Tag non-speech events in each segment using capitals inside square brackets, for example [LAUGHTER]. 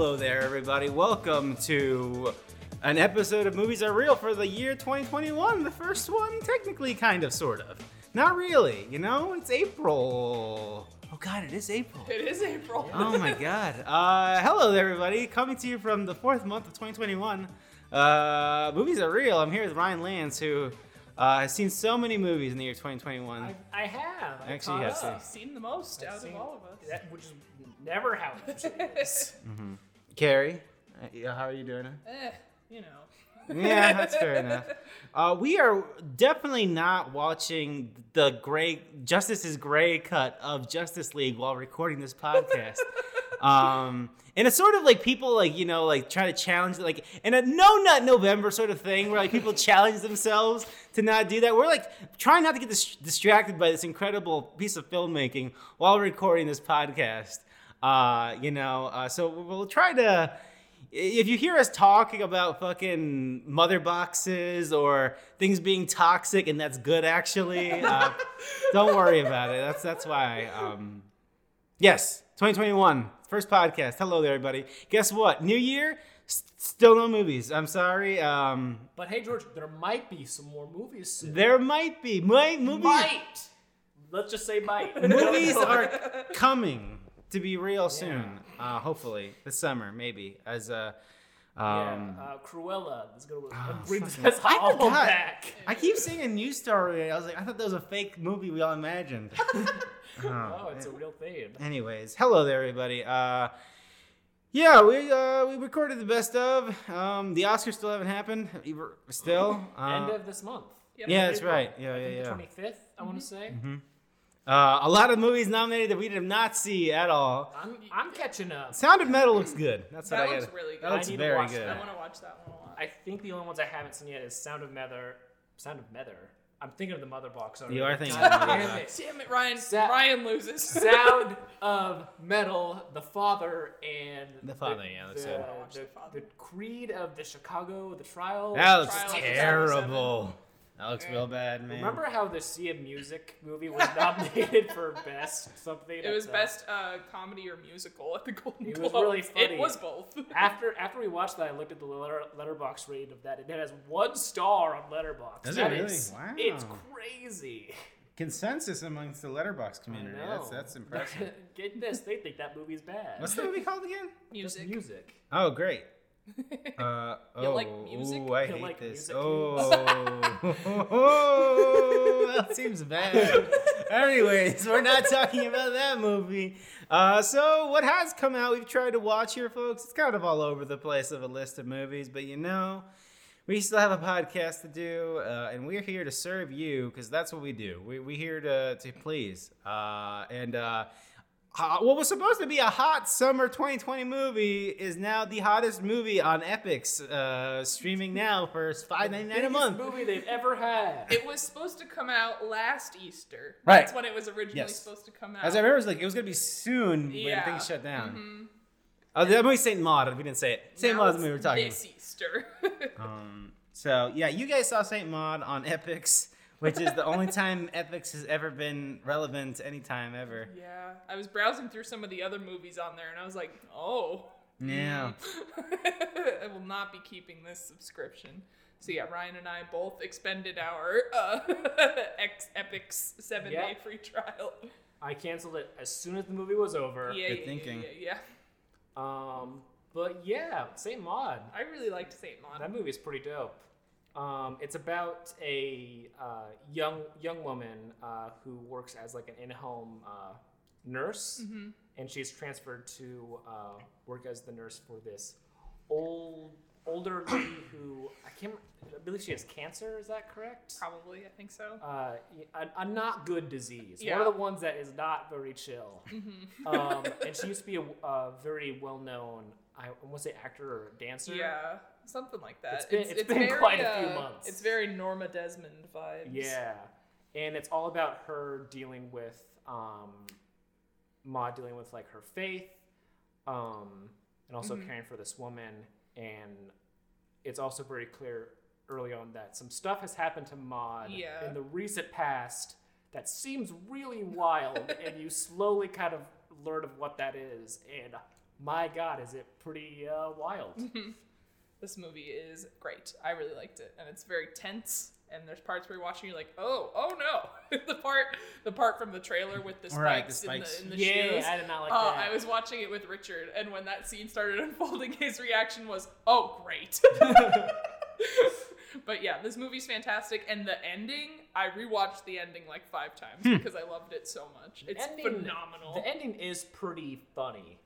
Hello there, everybody. Welcome to an episode of Movies Are Real for the year 2021. The first one, technically, kind of, sort of. Not really, you know? It's April. Oh, God, it is April. It is April. Oh, my [LAUGHS] God. Uh, hello there, everybody. Coming to you from the fourth month of 2021. Uh, movies Are Real. I'm here with Ryan Lance, who uh, has seen so many movies in the year 2021. I, I have. I Actually, caught yes, up. I've seen the most I've out seen- of all of us. That, which is never how it [LAUGHS] is. Carrie, uh, yeah, how are you doing? Eh, you know. [LAUGHS] yeah, that's fair enough. Uh, we are definitely not watching the gray Justice's gray cut of Justice League while recording this podcast. [LAUGHS] um, and it's sort of like people like you know like try to challenge like in a no nut November sort of thing where like people [LAUGHS] challenge themselves to not do that. We're like trying not to get dis- distracted by this incredible piece of filmmaking while recording this podcast. Uh, you know, uh, so we'll try to if you hear us talking about fucking mother boxes or things being toxic and that's good actually uh, [LAUGHS] don't worry about it. That's that's why um, yes 2021 first podcast. Hello there everybody. Guess what? New year? S- still no movies. I'm sorry um, But hey, George, there might be some more movies soon. there might be. Might movies might. Let's just say might. movies [LAUGHS] are coming to be real soon uh, hopefully this summer maybe as a. um, yeah, uh, Cruella is gonna Oh, [LAUGHS] bring fucking- us I all forgot. back. I keep seeing a news story. I was like, I thought that was a fake movie we all imagined. [LAUGHS] Oh, it's a real thing. Anyways, hello there, everybody. Uh, yeah, we uh, we recorded the best of. Um, the Oscars still haven't happened. We Still. Uh, End of this month. Yep. yeah, that's April. right. Yeah, yeah, yeah. the twenty fifth. I want to say. Uh, a lot of movies nominated that we did not see at all. I'm I'm catching up. Sound of Metal looks good. That's what That I looks got. really good. That looks I need to very watch good. I want to watch that one a lot. I think the only ones I haven't seen yet is Sound of Mother. Sound of Mother. I'm thinking of the Mother box. already. You are thinking God of the Mother damn box. it. Damn it, Ryan. Sa- Ryan loses. Sound [LAUGHS] of Metal, The Father, and The Father, yeah, that's the, it. I watched the, The the Creed of the Chicago, the trial. That looks Trial terrible. That looks Yeah. real bad, man. Remember how the Sia of Music movie was nominated for best something? It was the- best uh, comedy or musical at the Golden Globes. It Globes. was really funny. It was both. [LAUGHS] After after we watched that, I looked at the letter, Letterboxd rating of that. It has one star on Letterboxd. Does it really? is- Wow. It's crazy. Consensus amongst the Letterboxd community. That's that's impressive. [LAUGHS] Get this, they think that movie's bad. What's the movie called again? Just Music. music. Oh, great. Uh, [LAUGHS] You oh, like music? ooh, I You hate like this. music? Oh, [LAUGHS] [LAUGHS] that seems bad. Anyways, we're not talking about that movie. Uh, so, what has come out? We've tried to watch here, folks. It's kind of all over the place of a list of movies, but you know, we still have a podcast to do, uh, and we're here to serve you because that's what we do. We, we're here to, to please. Uh, and uh, uh, what was supposed to be a hot summer 2020 movie is now the hottest movie on Epix, uh, streaming now for $5.99 a Biggest month. movie they've ever had. It was supposed to come out last Easter. Right. That's when it was originally Yes. supposed to come out. As I remember, it was like it was gonna be soon when things shut down. Mhm. Oh, that movie Saint Maud. We didn't say it. Saint Now Maud is the movie we're talking. This Easter. [LAUGHS] Um, so yeah, you guys saw Saint Maud on Epix, which is the only time Epix has ever been relevant anytime ever. yeah. I was browsing through some of the other movies on there and I was like, oh. Yeah. [LAUGHS] I will not be keeping this subscription. So yeah, Ryan and I both expended our uh, [LAUGHS] X Epix seven day free trial. I canceled it as soon as the movie was over. Yeah, Good yeah, thinking. yeah, yeah, yeah. Um, but yeah, Saint Maud. I really liked Saint Maud. That movie is pretty dope. Um, it's about a uh, young young woman uh, who works as like an in-home uh, nurse, Mm-hmm. and she's transferred to uh, work as the nurse for this old older [COUGHS] lady who I can't. I believe she has cancer. Is that correct? Probably, I think so. Uh, a, a not good disease. Yeah. One of the ones that is not very chill. Mm-hmm. um, [LAUGHS] and she used to be a, a very well-known, I want to say actor or dancer. Yeah, something like that. It's been- it's been quite a few uh, months. It's very Norma Desmond vibes. Yeah, and it's all about her dealing with um, Maud dealing with like her faith, um, and also Mhm. caring for this woman. And it's also very clear early on that some stuff has happened to Maud Yeah. in the recent past that seems really wild, [LAUGHS] and you slowly kind of learn of what that is. And my God, is it pretty uh, wild? This movie is great. I really liked it, and it's very tense. And there's parts where you're watching, you're like, oh, oh no, [LAUGHS] the part, the part from the trailer with the spikes, Right, the spikes. in the in the yeah, shoes. I did not like Uh, that. I was watching it with Richard, and when that scene started [LAUGHS] unfolding, his reaction was, "Oh, great!" [LAUGHS] but yeah, this movie's fantastic, and the ending, I rewatched the ending like five times Hmm. because I loved it so much. It's ending- phenomenal. The ending is pretty funny,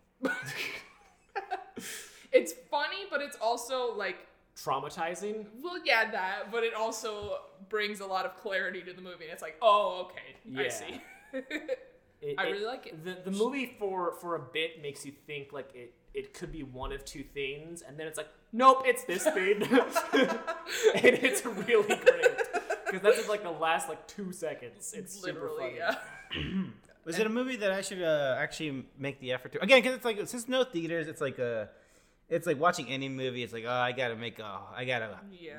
it's funny, but it's also like, traumatizing. well, yeah, that, but it also brings a lot of clarity to the movie. And it's like, oh, okay, I see. It, [LAUGHS] I really like it. The, the movie for for a bit makes you think like it it could be one of two things, and then it's like, nope, it's this [LAUGHS] thing, [LAUGHS] and it's really great because that's just like the last like two seconds. It's super Literally, funny. yeah. [CLEARS THROAT] Was it a movie that I should uh, actually make the effort to? Again, because it's like since no theaters, it's like a, it's like watching any movie. It's like oh, I gotta make oh, I gotta Yeah.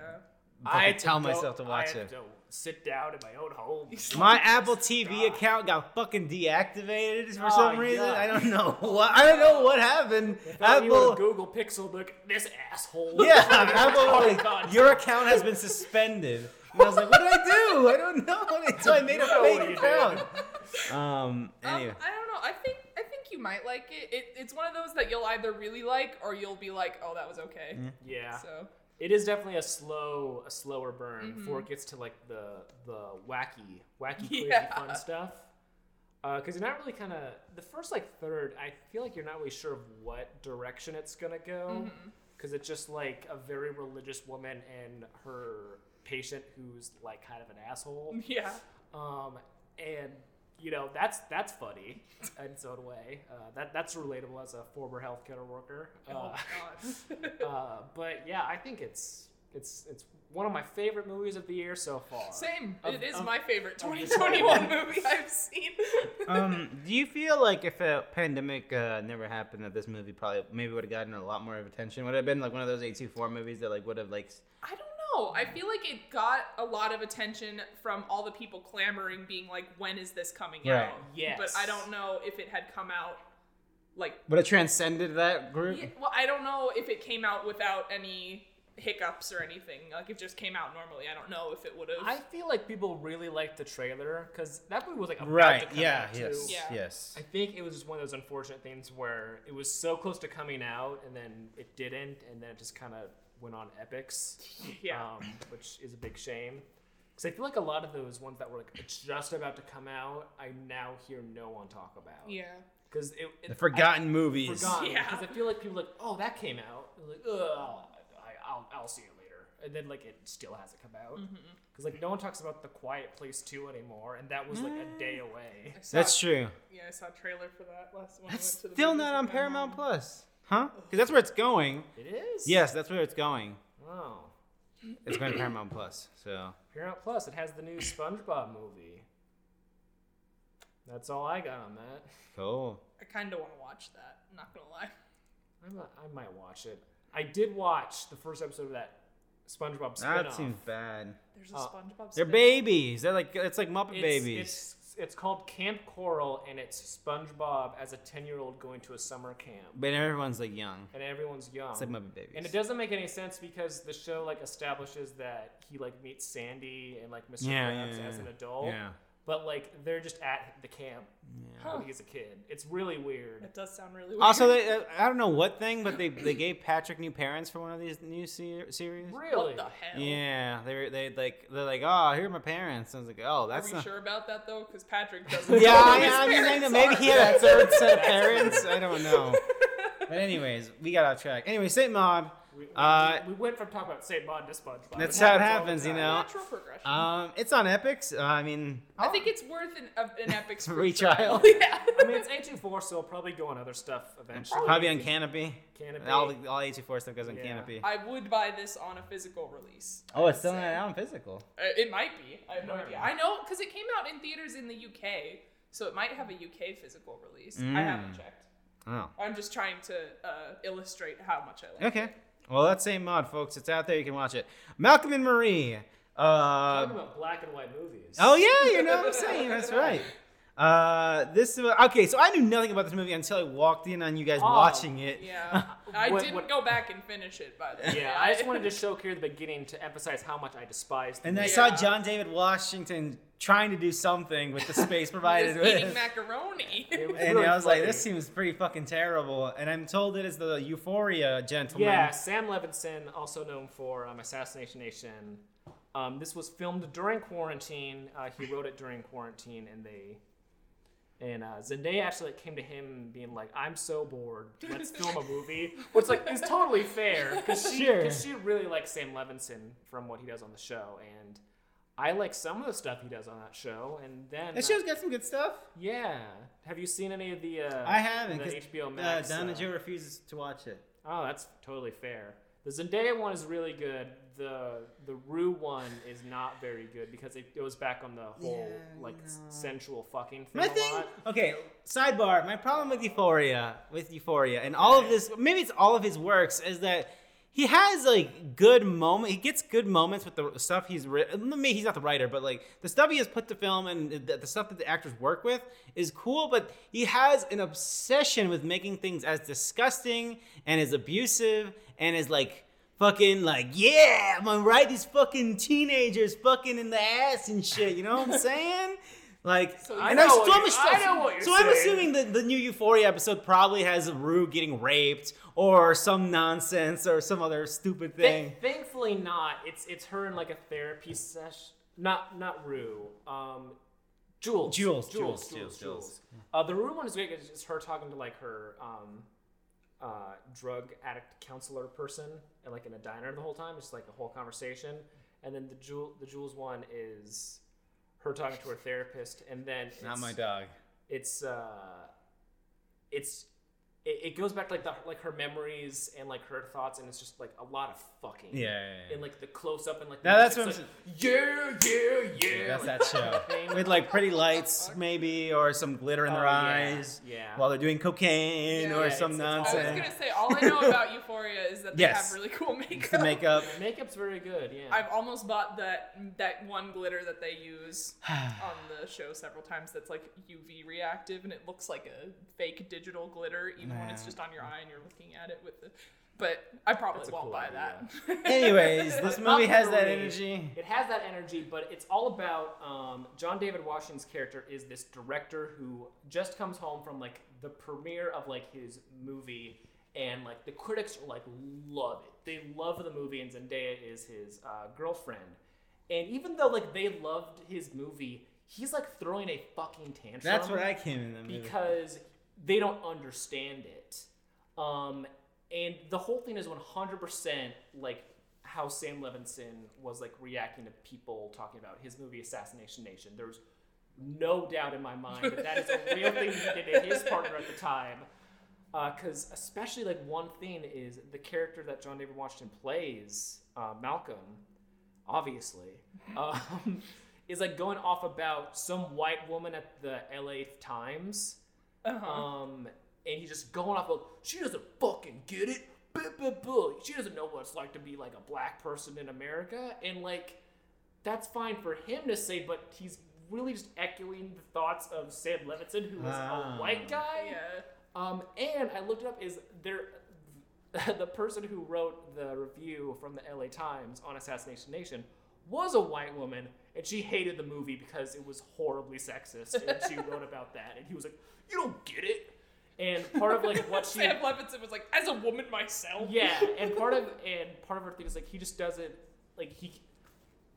fucking had tell go- myself to watch had it. to sit down in my own home. My Apple TV Stop. account got fucking deactivated for Oh, some reason. yeah. I don't know [LAUGHS] what. I don't know what happened. I thought you were Apple. Google Pixel, look, this asshole. Yeah, [LAUGHS] Apple. Oh, Like, God. your account has been suspended. And I was like, what did I do? I don't know. [LAUGHS] So I made a You know what fake account. did. Um. Um, Anyway. I don't know. I think you might like it. it. It's one of those that you'll either really like or you'll be like, oh, that was okay. Yeah. So It is definitely a slow, a slower burn Mm-hmm. before it gets to like the the wacky, wacky, crazy Yeah. fun stuff. Because you're not really kind of the first like third. I feel like you're not really sure of what direction it's gonna go. Mm-hmm. Because it's just like a very religious woman and her patient who's like kind of an asshole. yeah. Um, and you know that's that's funny in its own way. Uh, that that's relatable as a former healthcare worker. Oh Uh, god. [LAUGHS] uh, but yeah, I think it's it's it's one of my favorite movies of the year so far. Same. Of- it is of- my favorite 2021 movie I've seen. [LAUGHS] um, do you feel like if a pandemic uh, never happened, that this movie probably maybe would have gotten a lot more of attention? Would it have been like one of those A24 movies that like would have like I don't know. I feel like it got a lot of attention from all the people clamoring, being like, "When is this coming Right. out?" Yes. But I don't know if it had come out like. But it transcended that group? Yeah, well, I don't know if it came out without any hiccups or anything. Like, it just came out normally. I don't know if it would have. I feel like people really liked the trailer because that movie was like about to Right. come Yeah. out, too. Yes. Yeah. Yes. I think it was just one of those unfortunate things where it was so close to coming out and then it didn't, and then it just kind of went on Epix. [LAUGHS] Yeah. um, which is a big shame. Because I feel like a lot of those ones that were like just about to come out, I now hear no one talk about. yeah. Because it, it The forgotten I, movies. forgotten. Yeah. Because I feel like people are like, oh, that came out. They're like, ugh, I, I'll, I'll see it later. And then like it still hasn't come out. Mm-hmm. Because like no one talks about the Quiet Place two anymore, and that was like a day away. Saw, That's true. Yeah, I saw a trailer for that last one. That's I went to the still not on Paramount. Plus, huh? Because that's where it's going. It is. Yes, that's where it's going. Oh. It's going to Paramount Plus. So Paramount Plus. It has the new SpongeBob movie. That's all I got on that. cool. I kind of want to watch that. I'm not gonna lie. I might, I might watch it. I did watch the first episode of that SpongeBob spinoff. That seems bad. There's a Uh, SpongeBob. They're babies. They're like it's like Muppet It's, babies. It's, it's called Kamp Koral, and it's SpongeBob as a ten-year-old going to a summer camp, but everyone's like young. and everyone's young. It's like Muppet babies. and it doesn't make any sense because the show like establishes that he like meets Sandy and like Mr. Yeah, Krabs yeah, as an adult, Yeah. But like they're just at the camp Huh. when he's a kid. It's really weird. It does sound really weird. Also, they, uh, I don't know what thing, but they they gave Patrick new parents for one of these new se- series. Really? what the hell? Yeah, they they like they're like, oh, here are my parents. I was like, oh, Are that's we not. sure about that though? Because Patrick [LAUGHS] doesn't. Yeah, know who I, his I mean, I maybe he had a third set of [LAUGHS] parents. I don't know. But anyways, we got off track. Anyway, Saint Maud. We, we, Uh, we went from talking about Saint Maud to SpongeBob. That's how it happens all happens, the you know. Natural progression. Um, it's on Epix. Uh, I mean, I think it's worth an, of- an Epix Free trial. yeah. I mean, it's A24, so it'll probably go on other stuff eventually. probably on Kanopy. Kanopy. All the, all A24 stuff goes on Yeah. Kanopy. I would buy this on a physical release. Oh, it's still not out on physical. Uh, it might be. I have no Might idea. I know because it came out in theaters in the UK, so it might have a UK physical release. I Mm. haven't checked. Oh. I'm just trying to uh, illustrate how much I like. It. Okay. Well, that's Saint Maud, folks. It's out there. You can watch it. Malcolm and Marie. Uh, Talking about black and white movies. oh yeah, you know what I'm saying. That's right. [LAUGHS] Uh, this okay. So I knew nothing about this movie until I walked in on you guys Oh, watching it. Yeah, [LAUGHS] I What- didn't what- go back and finish it. By the way, Yeah, I just [LAUGHS] wanted to show here at the beginning to emphasize how much I despise. the And I movie. saw John David Washington trying to do something with the space [LAUGHS] provided was eating with. macaroni. And really I was like, this seems pretty fucking terrible. And I'm told it is the Euphoria gentleman. Yeah, Sam Levinson, also known for um, Assassination Nation. Um, this was filmed during quarantine. Uh, he wrote it during quarantine, and they and uh, Zendaya actually like, came to him being like, "I'm so bored. Let's [LAUGHS] film a movie." Which like is totally fair because she Sure. cause she really likes Sam Levinson from what he does on the show, and I like some of the stuff he does on that show. And then That uh, show's got some good stuff. yeah, have you seen any of the? Uh, I haven't. the 'cause, HBO uh, Max. Donna uh, Joe refuses to watch it. Oh, that's totally fair. The Zendaya one is really good. The the Rue one is not very good because it goes back on the whole Yeah, like no. sensual fucking thing My a thing, lot. okay. Sidebar. My problem with Euphoria, with Euphoria, and all of this, maybe it's all of his works, is that he has like good moment. He gets good moments with the stuff he's written. Maybe he's not the writer, but like the stuff he has put to film and the, the stuff that the actors work with is cool. But he has an obsession with making things as disgusting and as abusive and as like fucking like yeah, I'm I right? These fucking teenagers fucking in the ass and shit. You know what I'm [LAUGHS] saying? Like, So I know what you're- I'm- know what you're so I'm assuming the, the new Euphoria episode probably has Rue getting raped or some nonsense or some other stupid thing. Th- thankfully not. It's it's her in like a therapy session. Not not Rue. Um, Jules. Jules, Jules. Jules, Jules. Jules, Jules. Uh, the Rue one is great. 'cause It's her talking to like her um, uh, drug addict counselor person, and like in a diner the whole time. It's like a whole conversation. And then the Jewel the Jules one is her talking to her therapist, and then it's Not my dog. it's uh it's it, it goes back to like the like her memories and like her thoughts and it's just like a lot of fucking Yeah, yeah, yeah. and like the close up and like Now, that's what like, yeah yeah yeah That's like, that show. [LAUGHS] With like pretty lights, maybe, or some glitter in their Oh, yeah, eyes yeah. while they're doing cocaine Yeah, or yeah, some it's- it's all I was nonsense. gonna say all I know about Euphoria is that they Yes. have really cool [LAUGHS] makeup. The makeup. makeup's very good yeah I've almost bought that that one glitter that they use [SIGHS] on the show several times. That's like UV reactive, and it looks like a fake digital glitter, even when it's just on your eye and you're looking at it with the. But I probably That's won't cool buy idea. that. [LAUGHS] [LAUGHS] Anyways, this movie has that energy. It has that energy, but it's all about um, John David Washington's character is this director who just comes home from like the premiere of like his movie, and like the critics are like love it. They love the movie, and Zendaya is his uh, girlfriend. And even though like they loved his movie, he's like throwing a fucking tantrum. That's what I came in the movie. because they don't understand it. Um, and the whole thing is 100% like how Sam Levinson was like reacting to people talking about his movie Assassination Nation. There's no doubt in my mind that that is a real thing [LAUGHS] he did to his partner at the time. Because especially like one thing is the character that John David Washington plays, uh, Malcolm, obviously, [LAUGHS] um, is like going off about some white woman at the LA Times. Uh-huh. Um, and he's just going off of, she doesn't fucking get it. She doesn't know what it's like to be like a black person in America. And like, that's fine for him to say, but he's really just echoing the thoughts of Sam Levinson, who is Ah. a white guy. yeah. Um, and I looked it up is there [LAUGHS] the person who wrote the review from the LA Times on Assassination Nation was a white woman and she hated the movie because it was horribly sexist and she wrote [LAUGHS] about that and he was like, You don't get it. And part of like what [LAUGHS] she Sam Levinson was like, as a woman myself. yeah, and part of and part of her thing is like he just doesn't like he.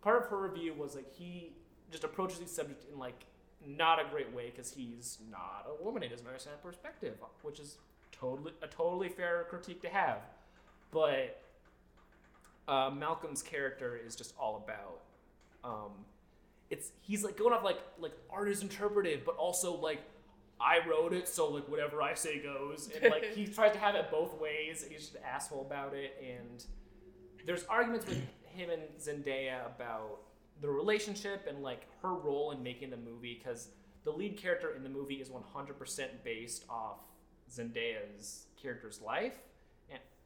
Part of her review was like he just approaches these subjects in like not a great way because he's not a woman. He doesn't understand perspective, which is totally a totally fair critique to have. But uh, Malcolm's character is just all about. Um, it's he's like going off like like art is interpretive, but also like I wrote it, so like whatever I say goes. And like he [LAUGHS] tries to have it both ways, and he's just an asshole about it. And there's arguments with him and Zendaya about the relationship and like her role in making the movie because the lead character in the movie is 100% based off Zendaya's character's life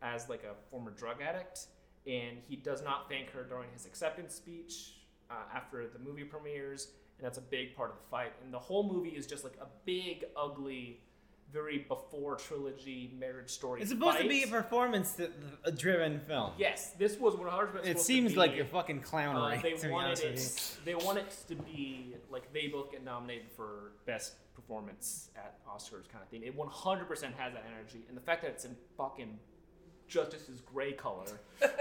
as like a former drug addict and he does not thank her during his acceptance speech uh, after the movie premieres and that's a big part of the fight. And the whole movie is just like a big, ugly, very before trilogy marriage story. It's supposed to be a performance-driven film. Yes, this was 100. It seems like a fucking clownery. Uh, they wanted it. They want it to be like they both get nominated for best performance at Oscars kind of thing. It 100% has that energy, and the fact that it's in fucking Justice's gray color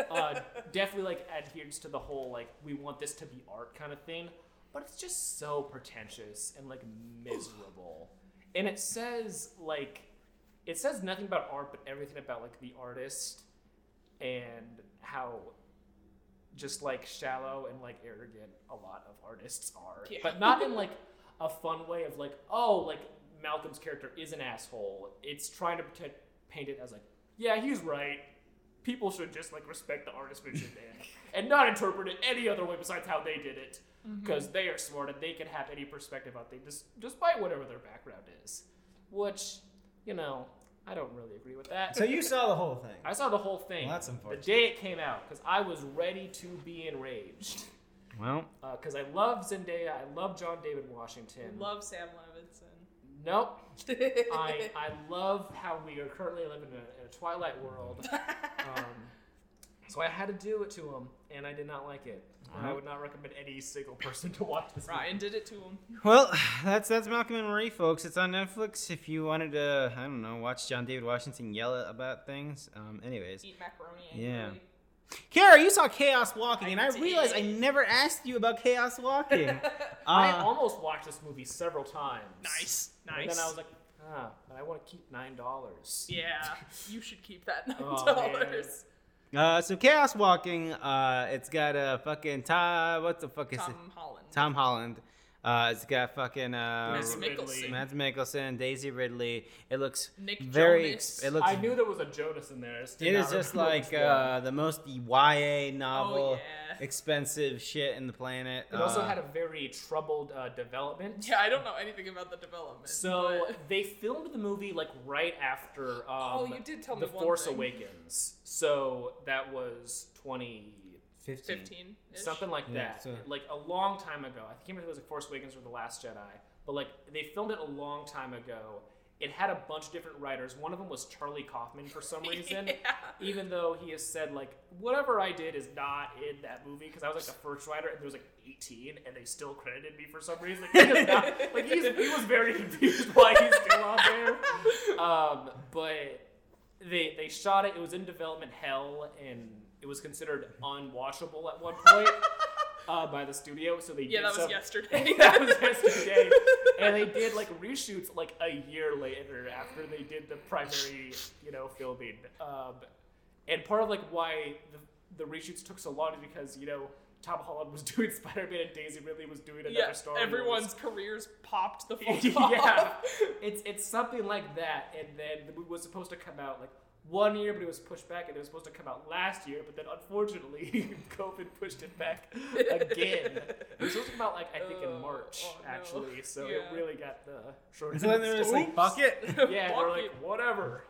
uh, [LAUGHS] definitely like adheres to the whole like we want this to be art kind of thing. But it's just so pretentious and like miserable, and it says like it says nothing about art, but everything about like the artist and how just like shallow and like arrogant a lot of artists are. Yeah. but not in like a fun way of like oh like malcolm's character is an asshole. It's trying to pretend, paint it as like yeah he's right. People should just like respect the artistmanship [LAUGHS] and, and not interpret it any other way besides how they did it because they are smart and they can have any perspective out there just despite whatever their background is which you know i don't really agree with that So you saw the whole thing. I saw the whole thing. Well, that's The day it came out, because I was ready to be enraged. Well, Because I love Zendaya, I love John David Washington. Love Sam Levinson. nope. [LAUGHS] I, I love how we are currently living in a, in a Twilight world. [LAUGHS] Um, so I had to do it to him, and I did not like it. And I would not recommend any single person to watch this. movie. Ryan did it to him. well, [SIGHS] that's that's Malcolm and Marie, folks. It's on Netflix. If you wanted to, I don't know, watch John David Washington yell about things. Um, anyways, Eat macaroni. Yeah. angrily. Kara, you saw Chaos Walking, I and I realized I never asked you about Chaos Walking. [LAUGHS] I Uh, almost watched this movie several times. Nice. And Nice. then I was like, ah, but I want to keep $9. yeah, you should keep that [LAUGHS] nine Oh, dollars. Uh, so Chaos Walking, uh, it's got a fucking Tom. What the fuck is Tom it? Holland. Tom Holland. Uh, it's got fucking uh, Mads Mikkelsen. Mads Mikkelsen, Daisy Ridley. It looks Nick very. Jonas. It looks. I knew there was a Jonas in there. I just did It not is just remember like uh, the most YA novel, Oh, yeah. expensive shit in the planet. It also Uh, had a very troubled uh, development. Yeah, I don't know anything about the development. So but- they filmed the movie like right after um, Oh, you did tell me The one Force thing. Awakens. So that was 20 15. fifteen. something like Yeah, that. so- Like a long time ago. I can't remember it was like Force Awakens or The Last Jedi. But like they filmed it a long time ago. It had a bunch of different writers. One of them was Charlie Kaufman for some [LAUGHS] reason. Yeah. Even though he has said like whatever I did is not in that movie because I was like the first writer and there was like 18 and they still credited me for some reason. Like, he, not, [LAUGHS] like he's, he was very [LAUGHS] confused why he's still on there. Um, but they they shot it. It was in development hell and it was considered unwatchable at one point [LAUGHS] uh, by the studio. So they Yeah, did that was yesterday. [LAUGHS] that was yesterday. [LAUGHS] and they did like reshoots like a year later after they did the primary, you know, filming. Um, and part of like why the, the reshoots took so long is because you know Tom Holland was doing Spider Man and Daisy Ridley was doing another yeah, Star Wars. everyone's careers popped the fuck yeah, off. it's it's something like that. And then the movie was supposed to come out like one year, but it was pushed back, and it was supposed to come out last year. But then unfortunately, [LAUGHS] COVID pushed it back again. It was supposed to come out like I think Oh, in March oh, no. actually. So Yeah. it really got the short. So then [LAUGHS] they were just like, fuck it. yeah, they're like whatever.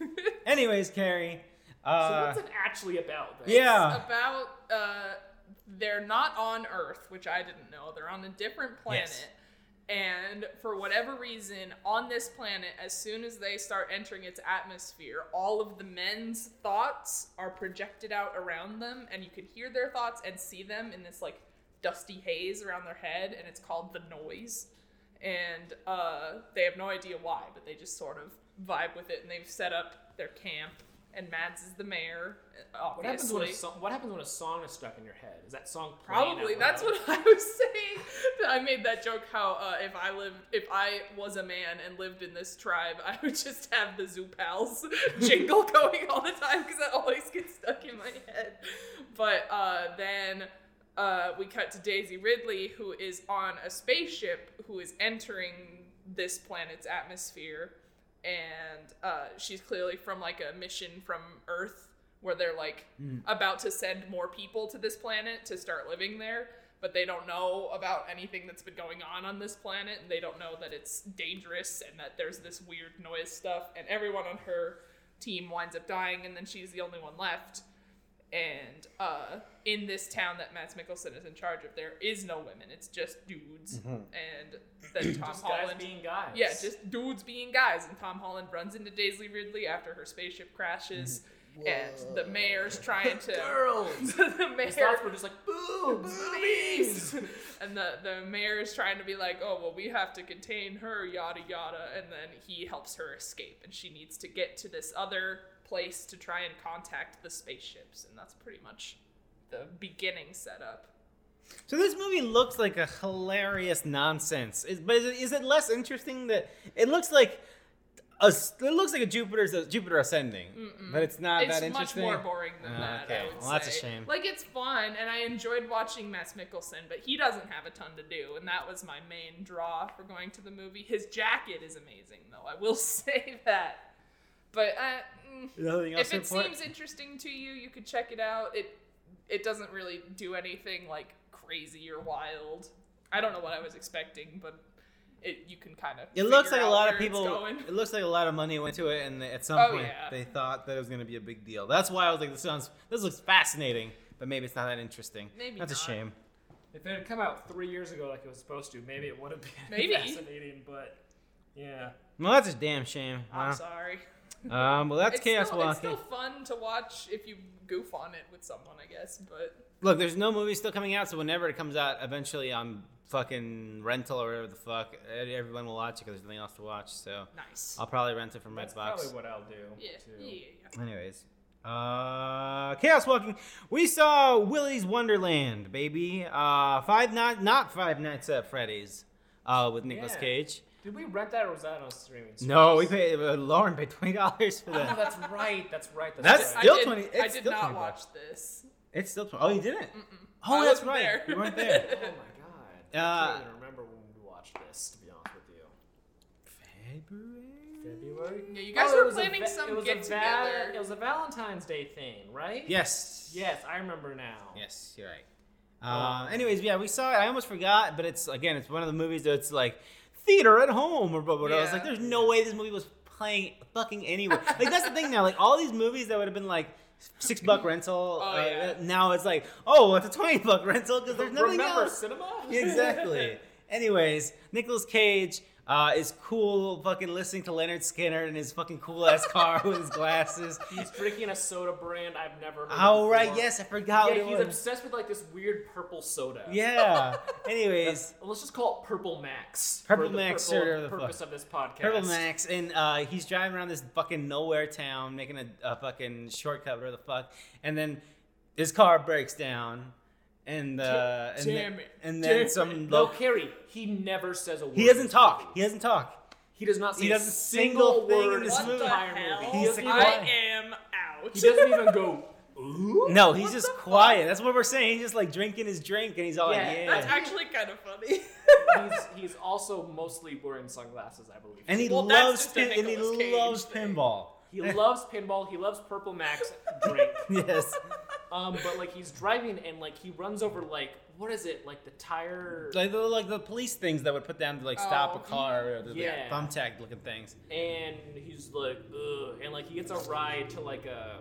[LAUGHS] Anyways, Carrie. So Uh, what's it actually about? Then? yeah. about uh they're not on earth which i didn't know they're on a different planet Yes. And for whatever reason on this planet as soon as they start entering its atmosphere all of the men's thoughts are projected out around them and you can hear their thoughts and see them in this like dusty haze around their head and it's called the noise. And uh, they have no idea why but they just sort of vibe with it and they've set up their camp and mads is the mayor What happens when a song? What happens when a song is stuck in your head? Is that song Probably. That's what [LAUGHS] I was saying. I made that joke how uh, if I lived, if I was a man and lived in this tribe, I would just have the Zoo Pals [LAUGHS] jingle [LAUGHS] going all the time because that always gets stuck in my head. But uh, then uh, we cut to Daisy Ridley, who is on a spaceship, who is entering this planet's atmosphere, and uh, she's clearly from like a mission from Earth where they're like about to send more people to this planet to start living there but they don't know about anything that's been going on on this planet and they don't know that it's dangerous and that there's this weird noise stuff and everyone on her team winds up dying and then she's the only one left and uh, in this town that Mads Mikkelsen is in charge of, there is no women. It's just dudes. Mm-hmm. And then Tom Just guys Holland. being guys. yeah, just dudes being guys. And Tom Holland runs into Daisy Ridley after her spaceship crashes. And the mayor's trying to. girls. [LAUGHS] the mayor, His thoughts were just like boobs, boobies. boobies. [LAUGHS] and the, the mayor is trying to be like, oh, well, we have to contain her, yada, yada. And then he helps her escape. And she needs to get to this other place to try and contact the spaceships. And that's pretty much the beginning setup. So this movie looks like a hilarious nonsense. Is, but is it, is it less interesting that it looks like a, it looks like a Jupiter's Jupiter ascending, but it's not it's that interesting. It's much more boring than Oh, that. okay. Well, that's a shame. Like it's fun, and I enjoyed watching Mads Mikkelsen, but he doesn't have a ton to do, and that was my main draw for going to the movie. His jacket is amazing, though. I will [LAUGHS] say that. But uh, mm, Nothing else if it report? seems interesting to you, you could check it out. It it doesn't really do anything like crazy or wild. I don't know what I was expecting, but it you can kind of. It looks like a lot of people. It looks like a lot of money went to it, and at some Oh, point yeah. they thought that it was going to be a big deal. That's why I was like, "This sounds, this looks fascinating," but maybe it's not that interesting. Maybe That's a shame. If it had come out three years ago like it was supposed to, maybe it would have been Maybe. [LAUGHS] fascinating. But yeah, Well, that's a damn shame. I'm Huh? sorry. Um, well, that's it's chaos still, It's walking. still fun to watch if you goof on it with someone, I guess. But Look, there's no movie still coming out, so whenever it comes out, eventually on fucking rental or whatever the fuck, everyone will watch it because there's nothing else to watch. So nice. I'll probably rent it from that's Redbox. probably what I'll do. yeah, too. yeah, yeah. Anyways, uh, Chaos Walking. We saw Willy's Wonderland, baby. Uh, five night, not Five Nights at Freddy's, uh, with Nicolas Yeah. Cage. Did we rent that or was that on a streaming? service? No, we paid. Uh, Lauren paid twenty dollars for Oh, that. that's right. That's right. That's right. Still I did, 20 I did still not 20 watch bucks. this. It's still. Tw- oh, you didn't. Oh, I that's right. there. You weren't [LAUGHS] there. Oh my god. Uh, I can't even remember when we watched this. To be honest with you. February. February. Yeah, you guys Oh, were was a planning va- some it was a get val- together. It was a Valentine's Day thing, right? Yes. Yes, I remember now. Yes, you're right. Uh, anyways, yeah, we saw it. I almost forgot, but it's again, it's one of the movies that's like theater at home or blah, blah, blah. I was like, there's no way this movie was playing fucking anywhere. like that's the thing now. Like all these movies that would have been like six buck [LAUGHS] rental, Oh, uh, yeah. now it's like, oh, it's a twenty buck rental because there's nothing remember else. cinema? exactly. [LAUGHS] Anyways, Nicolas Cage uh, is cool, fucking listening to Lynyrd Skynyrd in his fucking cool ass car with his glasses. [LAUGHS] He's drinking a soda brand I've never heard Oh right, yes, I forgot Yeah, he's was. obsessed with like this weird purple soda. Yeah. [LAUGHS] Anyways. That's- let's just call it Purple Max. Purple Max, purpose- or the purpose fuck. of this podcast. Purple Max, and uh, he's driving around this fucking nowhere town, making a, a fucking shortcut, whatever the fuck, and then his car breaks down, and uh, and Damn then, it. and Damn then it. some No, lo- Carrie. He never says a word. he doesn't talk. He doesn't talk. He does not say He doesn't single single thing in word this in movie. the What the entire hell? movie. He's doesn't like, even- I am out. He doesn't even go. Ooh. No, he's just the quiet. That's what we're saying. He's just like drinking his drink, and he's all Yeah, like, yeah. That's actually kind of funny. he's [LAUGHS] he's also mostly wearing sunglasses, I believe. and he Well, that's loves just a pin- and he Nicolas Cage loves thing. pinball. He loves pinball. He loves Purple Max drink. [LAUGHS] yes, Um, but like he's driving and like he runs over like what is it like the tire like the like the police things that would put down to like stop Oh. a car, or the, Yeah. the thumbtack looking things. and he's like ugh and like he gets a ride to like a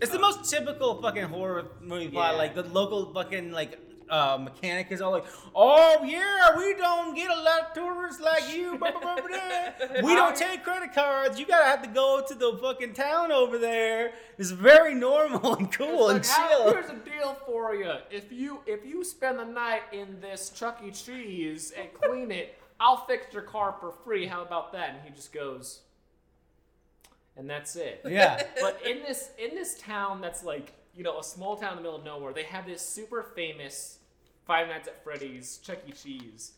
It's the most typical fucking horror movie plot. Yeah. Like the local fucking like uh, mechanic is all like, "Oh yeah, we don't get a lot of tourists like you. [LAUGHS] we don't take credit cards. You gotta have to go to the fucking town over there. It's very normal and cool and like, "How- chill." here's a deal for you. If you if you spend the night in this Chuck E. Cheese and clean it, [LAUGHS] I'll fix your car for free. How about that? And he just goes, and that's it. Yeah. But in this in this town that's like you know a small town in the middle of nowhere, they have this super famous Five Nights at Freddy's Chuck E. Cheese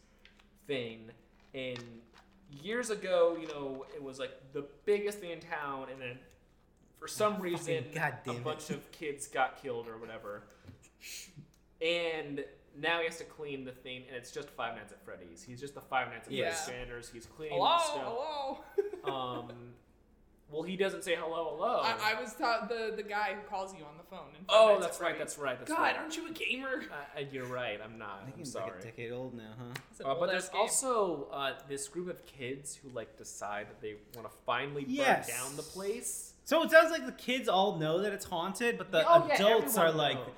thing. And years ago, you know, it was like the biggest thing in town, and then for some [LAUGHS] reason, a it. bunch of kids got killed or whatever. And now he has to clean the thing, and it's just Five Nights at Freddy's. He's just the Five Nights at Yeah. Freddy's standards. He's cleaning hello, the stuff. hello. [LAUGHS] Um, well, he doesn't say hello, hello. I, I was taught the the guy who calls you on the phone. In Five oh, Nights at that's right. Freddy's. That's right. That's God, right. aren't you a gamer? [LAUGHS] Uh, uh, you're right. I'm not. I think I'm he's sorry. like a decade old now, huh? It's an Uh, but old-ass there's game. also uh, this group of kids who like decide that they want to finally burn down the place. So it sounds like the kids all know that it's haunted, but the Oh, yeah, adults are like, knows.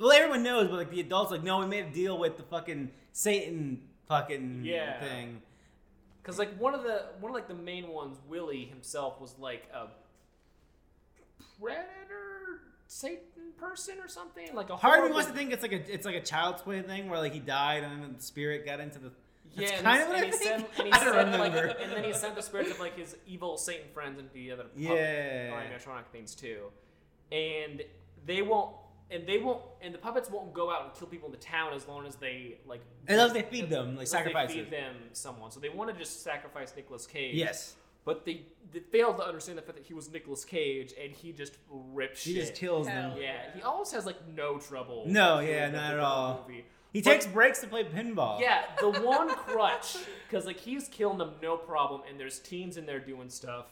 well, everyone knows, but like the adults, like, no, we made a deal with the fucking Satan fucking Yeah. thing. Because like one of the one of like the main ones, Willie himself was like a predator Satan person or something. Like a Part of me wants to think it's like a it's like a child's play thing where like he died and then the spirit got into the. Yeah, That's and, kind he- of what and I he think. sent, and he [LAUGHS] I sent, like, and then he sent the spirits of like his evil Satan friends into the other Yeah. animatronic things too, and they won't. And they won't, and the puppets won't go out and kill people in the town as long as they like. Unless they feed them, like sacrifice They feed them someone, so they want to just sacrifice Nicolas Cage. Yes. but they, they failed to understand the fact that he was Nicolas Cage, and he just rips He shit. just kills them. Hell. Yeah, he almost has like no trouble. No, yeah, not at all. Movie. He But- takes breaks to play pinball. Yeah, the one [LAUGHS] crutch, because like he's killing them no problem, and there's teens in there doing stuff,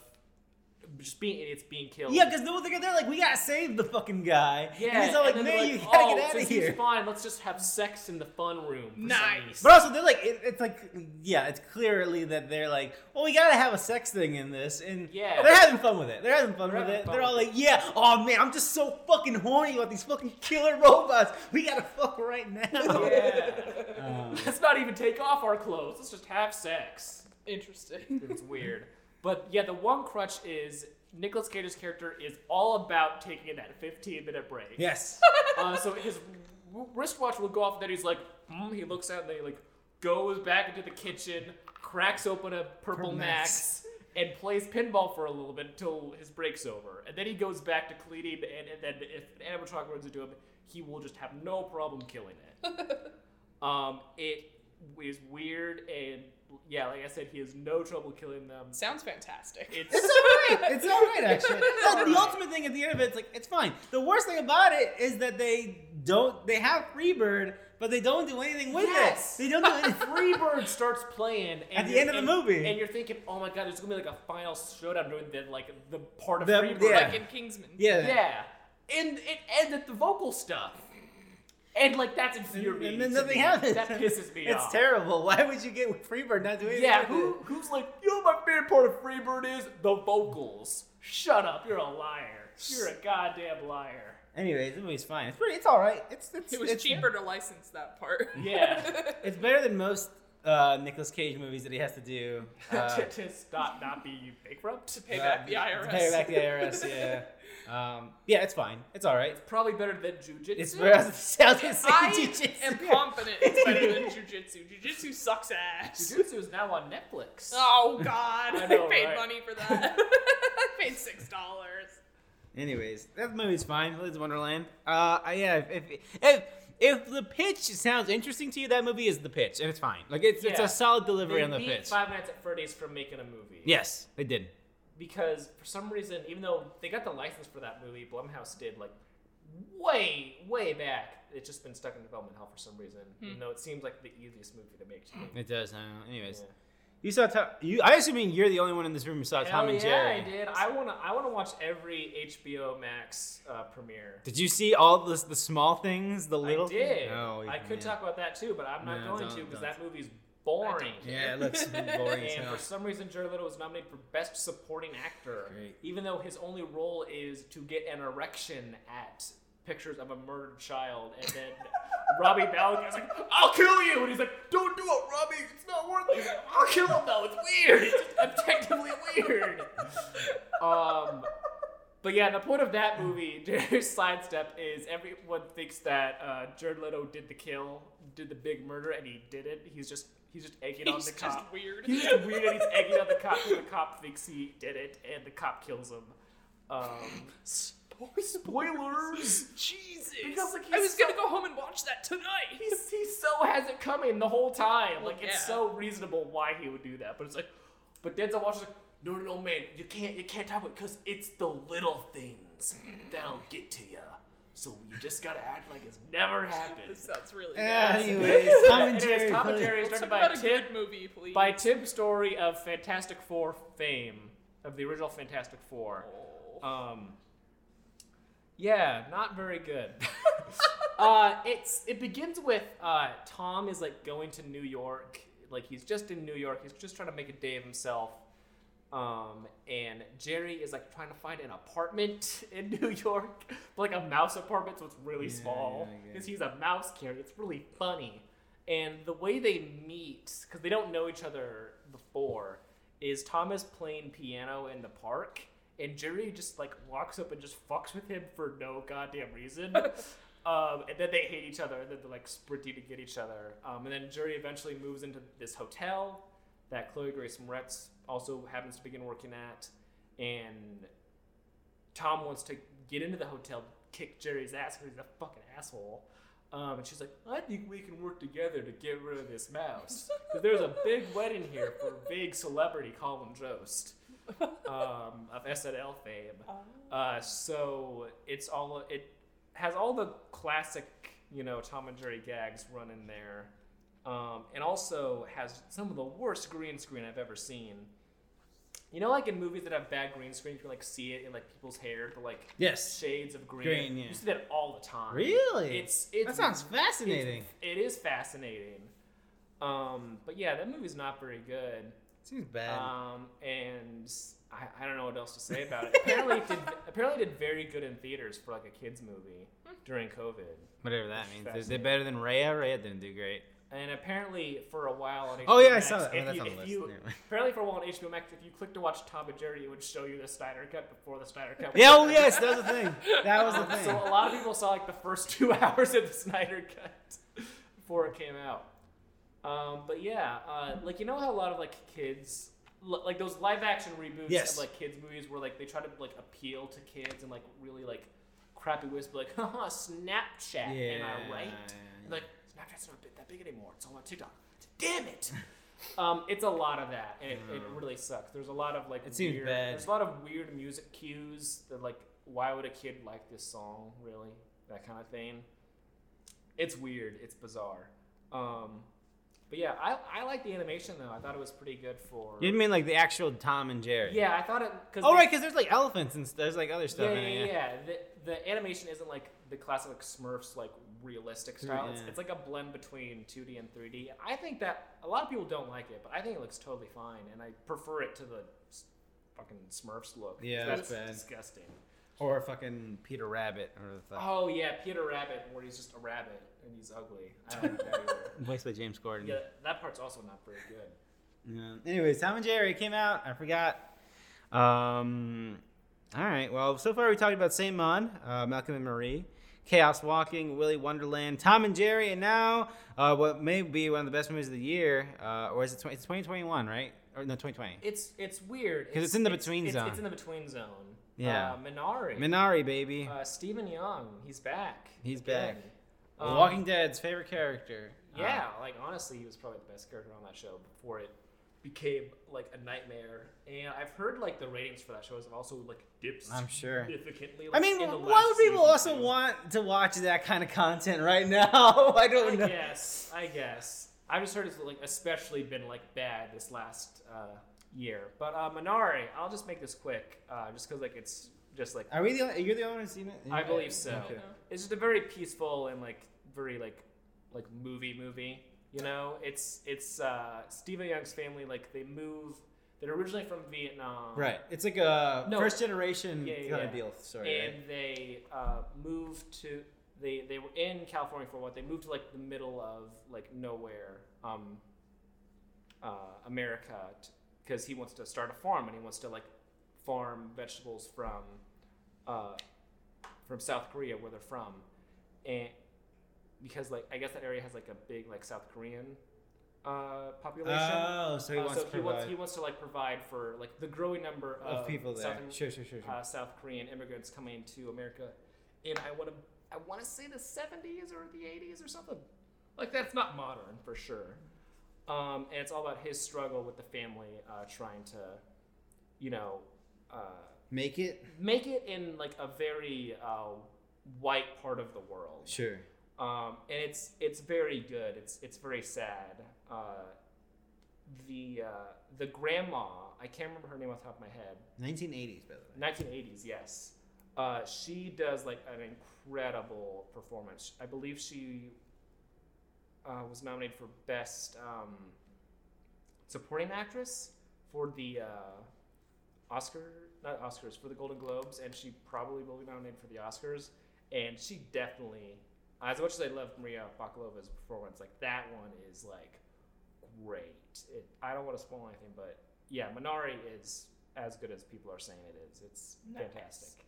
just being idiots, being killed. Yeah, because they're, they're like, we gotta save the fucking guy. yeah, and he's all like, and man, then they're you gotta oh, get out of here. He's fine. Let's just have sex in the fun room. for Nice. reason. But also, they're like, it, it's like, yeah, it's clearly that they're like, well, we gotta have a sex thing in this, and Yeah. they're having fun with it. They're having fun They're with having it. fun They're all like, yeah, oh man, I'm just so fucking horny about these fucking killer robots. We gotta fuck right now. [LAUGHS] yeah. [LAUGHS] Um, Let's not even take off our clothes. Let's just have sex. Interesting. It's weird. But yeah, the one crutch is Nicolas Cage's character is all about taking that 15 minute break. yes. [LAUGHS] Uh, so his wristwatch will go off, and then he's like, hmm, he looks out, and then he like goes back into the kitchen, cracks open a purple Purple Max, and plays pinball for a little bit until his break's over. And then he goes back to cleaning, and, and then if an animatronic runs into him, he will just have no problem killing it. [LAUGHS] um, it is weird, and yeah, like I said, he has no trouble killing them. Sounds fantastic. It's It's all right. It's all right, [LAUGHS] actually. No, the ultimate thing at the end of it, it's like it's fine. The worst thing about it is that they don't. They have Freebird, but they don't do anything with Yes. it. They don't do anything. [LAUGHS] Freebird starts playing and At the end of the and- movie. and you're thinking, "Oh my god, there's gonna be like a final showdown during the like the part of The- Freebird." yeah. like in Kingsman. yeah. Yeah, and it ended the vocal stuff, and like that's infuriating. And then nothing happens. That pisses me It's off. It's terrible. Why would you get Freebird not doing anything? Yeah, who who's like, you know, what my favorite part of Freebird is the vocals. Shut up, you're a liar. You're a goddamn liar. Anyways, the movie's fine. It's pretty. It's all right. It's it's It was it's, cheaper to license that part. Yeah. [LAUGHS] It's better than most uh, Nicolas Cage movies that he has to do. [LAUGHS] Uh, to, to stop not be bankrupt. to pay back the uh, IRS. To pay back the IRS. Yeah. [LAUGHS] Um, yeah, it's fine. It's all right. It's probably better than Jujitsu. It's better. [LAUGHS] I was gonna say I jujitsu. am confident it's better than jujitsu. Jujitsu sucks ass. Jujitsu is now on Netflix. Oh God! [LAUGHS] I I, paid right? money for that. [LAUGHS] I paid six dollars. Anyways, that movie's fine. Alice in Wonderland. Uh, yeah. If, if if if the pitch sounds interesting to you, that movie is the pitch, and it's fine. Like it's it's a solid delivery They on the beat pitch. Five Nights at Freddy's from making a movie. Yes, they did. Because for some reason, even though they got the license for that movie, Blumhouse did like way, way back. It's just been stuck in development hell for some reason. Even though it seems like the easiest movie to make. It does. I. Anyways, Yeah. you saw Tom, you. I assuming you're the only one in this room who saw Tom Hell and yeah, Jerry. I did. I wanna, I wanna watch every HBO Max uh, premiere. Did you see all the the small things, the little? I did. things? Oh, I could yeah. talk about that too, but I'm not No, going to because that movie's boring. Yeah, it looks [LAUGHS] boring And for some reason, Jared Leto was nominated for Best Supporting Actor, Great. even though his only role is to get an erection at pictures of a murdered child, and then [LAUGHS] Robbie Ballinger is like, "I'll kill you," and he's like, "Don't do it, Robbie. It's not worth it." I'll kill him though. It's weird. It's just objectively weird. [LAUGHS] Um. But yeah, the point of that movie, Jerry's sidestep, is everyone thinks that uh, Jared Leto did the kill, did the big murder, and he didn't. He's just he's just egging on He's the just cop. weird. He's just weird and he's egging on the cop and the cop thinks he did it and the cop kills him. Um, spoilers! Jesus. Because, like, I was gonna go home and watch that tonight. He's, he so has it coming the whole time. Well, Like, it's so reasonable why he would do that. But it's like, but Denzel Washington's like, no, no, no, man, you can't, you can't talk about because it's the little things that'll get to you. So you just gotta act like it's never happened. This [LAUGHS] sounds really Yeah, bad. anyways, Tom and Anyways, Jerry. Tom and please. Jerry is Let's directed by a Tim, good movie, please. by Tim Story of Fantastic Four fame, of the original Fantastic Four. Oh. Um, yeah, not very good. [LAUGHS] uh, it's it begins with uh, Tom is like going to New York, like he's just in New York. He's just trying to make a day of himself, Um, and Jerry is like trying to find an apartment [LAUGHS] in New York, like a mouse apartment, so it's really Yeah, small yeah, because it. he's a mouse character. It's really funny, and the way they meet because they don't know each other before is Thomas playing piano in the park, and Jerry just like walks up and just fucks with him for no goddamn reason. [LAUGHS] Um, and then they hate each other, and then they're like sprinting to get each other. Um, and then Jerry eventually moves into this hotel that Chloe Grace Moretz also happens to begin working at. And Tom wants to get into the hotel, kick Jerry's ass because he's a fucking asshole. Um, and she's like, I think we can work together to get rid of this mouse. Because there's a big [LAUGHS] wedding here for a big celebrity Colin Jost um, of SNL fame. Uh, so it's all it has all the classic, you know, Tom and Jerry gags run in there, um, and also has some of the worst green screen I've ever seen. You know, like in movies that have bad green screen, you can like see it in like people's hair, the like Yes. shades of green. Green, yeah. You see that all the time. Really? It's it's that sounds fascinating. it is fascinating. Um, but yeah, that movie's not very good. Seems bad. Um, and I, I don't know what else to say about it. apparently, it did [LAUGHS] apparently it did very good in theaters for like a kids movie during COVID. Whatever that means. Is it better than Raya? Raya didn't do great. And apparently, for a while on HBO Oh, yeah, I saw that. Oh, if that's you, if you- apparently, for a while on HBO Max, if you click to watch Tom and Jerry, it would show you the Snyder cut before the Snyder cut. was Yeah, oh yes, that was the thing. That was the [LAUGHS] thing. So a lot of people saw like the first [LAUGHS] two hours of the Snyder cut before it came out. Um, but yeah, uh, like you know how a lot of like kids, like those live action reboots Yes. of like kids movies where like they try to like appeal to kids and like really like crappy ways, but like [LAUGHS] haha Snapchat, am I right? Like Snapchat's not that big anymore. It's all on TikTok. Damn it. [LAUGHS] Um, it's a lot of that, and it, it really sucks. There's a lot of like It seems weird, bad. There's a lot of weird music cues that like, why would a kid like this song? Really, that kind of thing. It's weird. It's bizarre. Um, but yeah, I, I like the animation though. I thought it was pretty good for. You didn't mean like the actual Tom and Jerry? Yeah, I thought it. Cause Oh they- right, because there's like elephants and st- there's like other stuff yeah, in yeah, it. yeah. Yeah. The, the animation isn't like the classic like Smurfs like realistic style. It's, Yeah. it's like a blend between 2D and 3D. I think that a lot of people don't like it, but I think it looks totally fine, and I prefer it to the fucking Smurfs look. Yeah, that's disgusting. Or fucking Peter Rabbit or the. Oh yeah, Peter Rabbit, where he's just a rabbit and he's ugly. I don't like that. [LAUGHS] Voiced by James Corden. Yeah, that part's also not very good. Yeah. Anyways, Tom and Jerry came out. I forgot. Um. All right. Well, so far we talked about Saint Maud, uh, Malcolm and Marie, Chaos Walking, Willy Wonderland, Tom and Jerry, and now uh, what may be one of the best movies of the year, uh, or is it 20, it's 2021, right? Or no, 2020. It's it's weird because it's in the between it's, zone. It's in the between zone. Yeah. uh, Minari. Minari, baby. Uh, Steven Yeun, he's back. He's again. back. Um, Walking Dead's favorite character. Uh, Yeah, like honestly, he was probably the best character on that show before it became like a nightmare. And I've heard like the ratings for that show have also like dipped I'm sure. significantly. I mean, why would people also too. want to watch that kind of content right now? [LAUGHS] I don't I know. guess. I guess. I've just heard it's like especially been like bad this last uh, year. But uh, Minari, I'll just make this quick, uh, just because like it's just like Are we the only, you're the only one who's seen it? I believe so. Okay. It's just a very peaceful and like very like like movie movie. You know, it's it's uh, Steven Yeun's family like they move. They're originally from Vietnam, Right. It's like a No. first generation Yeah, kind yeah. of deal story. And right? they uh, moved to they they were in California for what they moved to like the middle of like nowhere, um, uh, America, because he wants to start a farm and he wants to like farm vegetables from uh, from South Korea where they're from, and because like I guess that area has like a big like South Korean uh, population. Oh, so he Uh, wants so to he wants he wants to like provide for like the growing number of, of people there. Southern, Sure, sure, sure, sure. uh, South Korean immigrants coming to America and I want to I want to say the 70s or the 80s or something. Like that's not modern for sure. Um, and it's all about his struggle with the family uh, trying to, you know, uh, Make it? make it in like a very uh, white part of the world. Sure. Um, and it's it's very good. It's it's very sad. Uh, the uh, the grandma I can't remember her name off the top of my head. 1980s, by the way. 1980s, yes. Uh, she does like an incredible performance. I believe she uh, was nominated for best um, supporting actress for the uh, Oscar, not Oscars, for the Golden Globes, and she probably will be nominated for the Oscars. And she definitely, as much as I love Maria Bakalova's performance, like that one is like great. It, I don't want to spoil anything, but yeah, Minari is as good as people are saying it is. It's Nice. fantastic.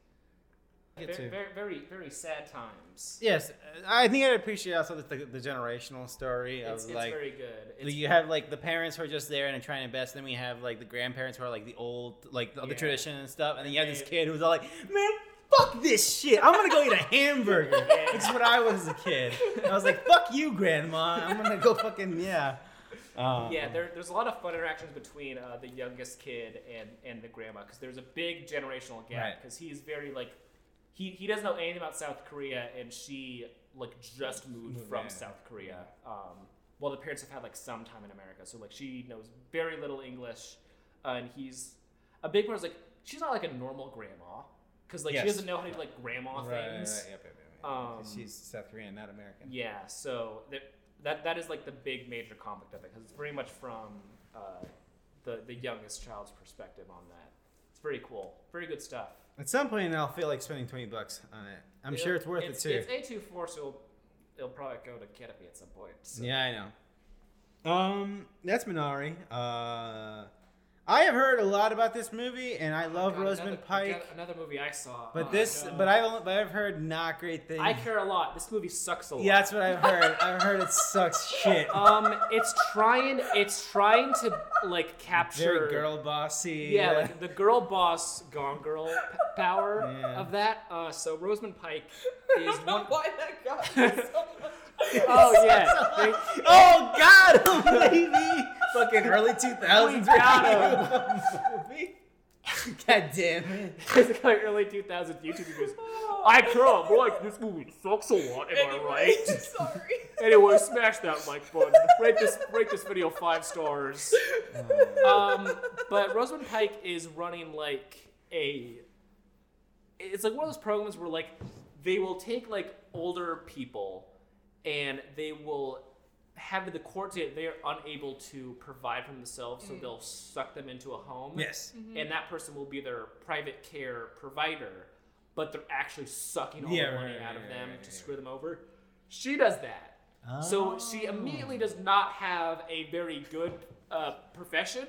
Get Very, to. very, very, very sad times. Yes, uh, I think I'd appreciate also the, the, the generational story of It's, it's like very good. It's, you have like the parents who are just there and are trying to best. Then we have like the grandparents who are like the old, like the, the tradition and stuff. And then you have this kid who's all like, "Man, fuck this shit! I'm gonna go eat a [LAUGHS] hamburger." Yeah. Which is what I was as a kid. I was like, "Fuck you, grandma! I'm gonna go fucking yeah." Um, Yeah, there, there's a lot of fun interactions between uh, the youngest kid and, and the grandma because there's a big generational gap Right. because he's very like he, he doesn't know anything about South Korea and she like just moved Moved, from. South Korea. Um, while the parents have had like some time in America, so like she knows very little English, uh, and he's a big part is like she's not like a normal grandma because like Yes. she doesn't know how to do like grandma things. Right, right. yep, yep, yep, Um, She's South Korean, not American. Yeah, so that that that is like the big major conflict of it because it's very much from uh, the the youngest child's perspective on that. It's very cool, very good stuff. At some point, I'll feel like spending twenty bucks on it. I'm sure it's worth it's, it too. It's A 24 so it'll, it'll probably go to Kanopy at some point. So. Yeah, I know. Um, that's Minari. Uh, I have heard a lot about this movie, and I love God, Rosamund another, Pike. Another movie I saw. But Oh, this, but I've but I've heard not great things. I care a lot. This movie sucks a lot. Yeah, that's what I've heard. I've heard it sucks shit. Um, it's trying. It's trying to like capture Very girl bossy. Yeah, like the girl boss Gone Girl p- power Yeah. of that. Uh, so Rosamund Pike I [LAUGHS] is don't know one. why that got me so [LAUGHS] much. Oh yeah, they, [LAUGHS] oh God, baby! Fucking early two thousands. We got [LAUGHS] God damn it! it's like early 2000s YouTube videos. I can't like this movie sucks a lot. Am I right? [LAUGHS] sorry. [LAUGHS] Anyway, smash that like button. Rate this rate this video five stars. Um, but Rosamund Pike is running like a. It's like one of those programs where like they will take like older people, and they will have the court say they are unable to provide for themselves, so they'll suck them into a home. Yes. and that person will be their private care provider, but they're actually sucking all Yeah, the money right, out of right, them right, to right. screw them over. She does that. So she Oh. immediately does not have a very good uh, profession.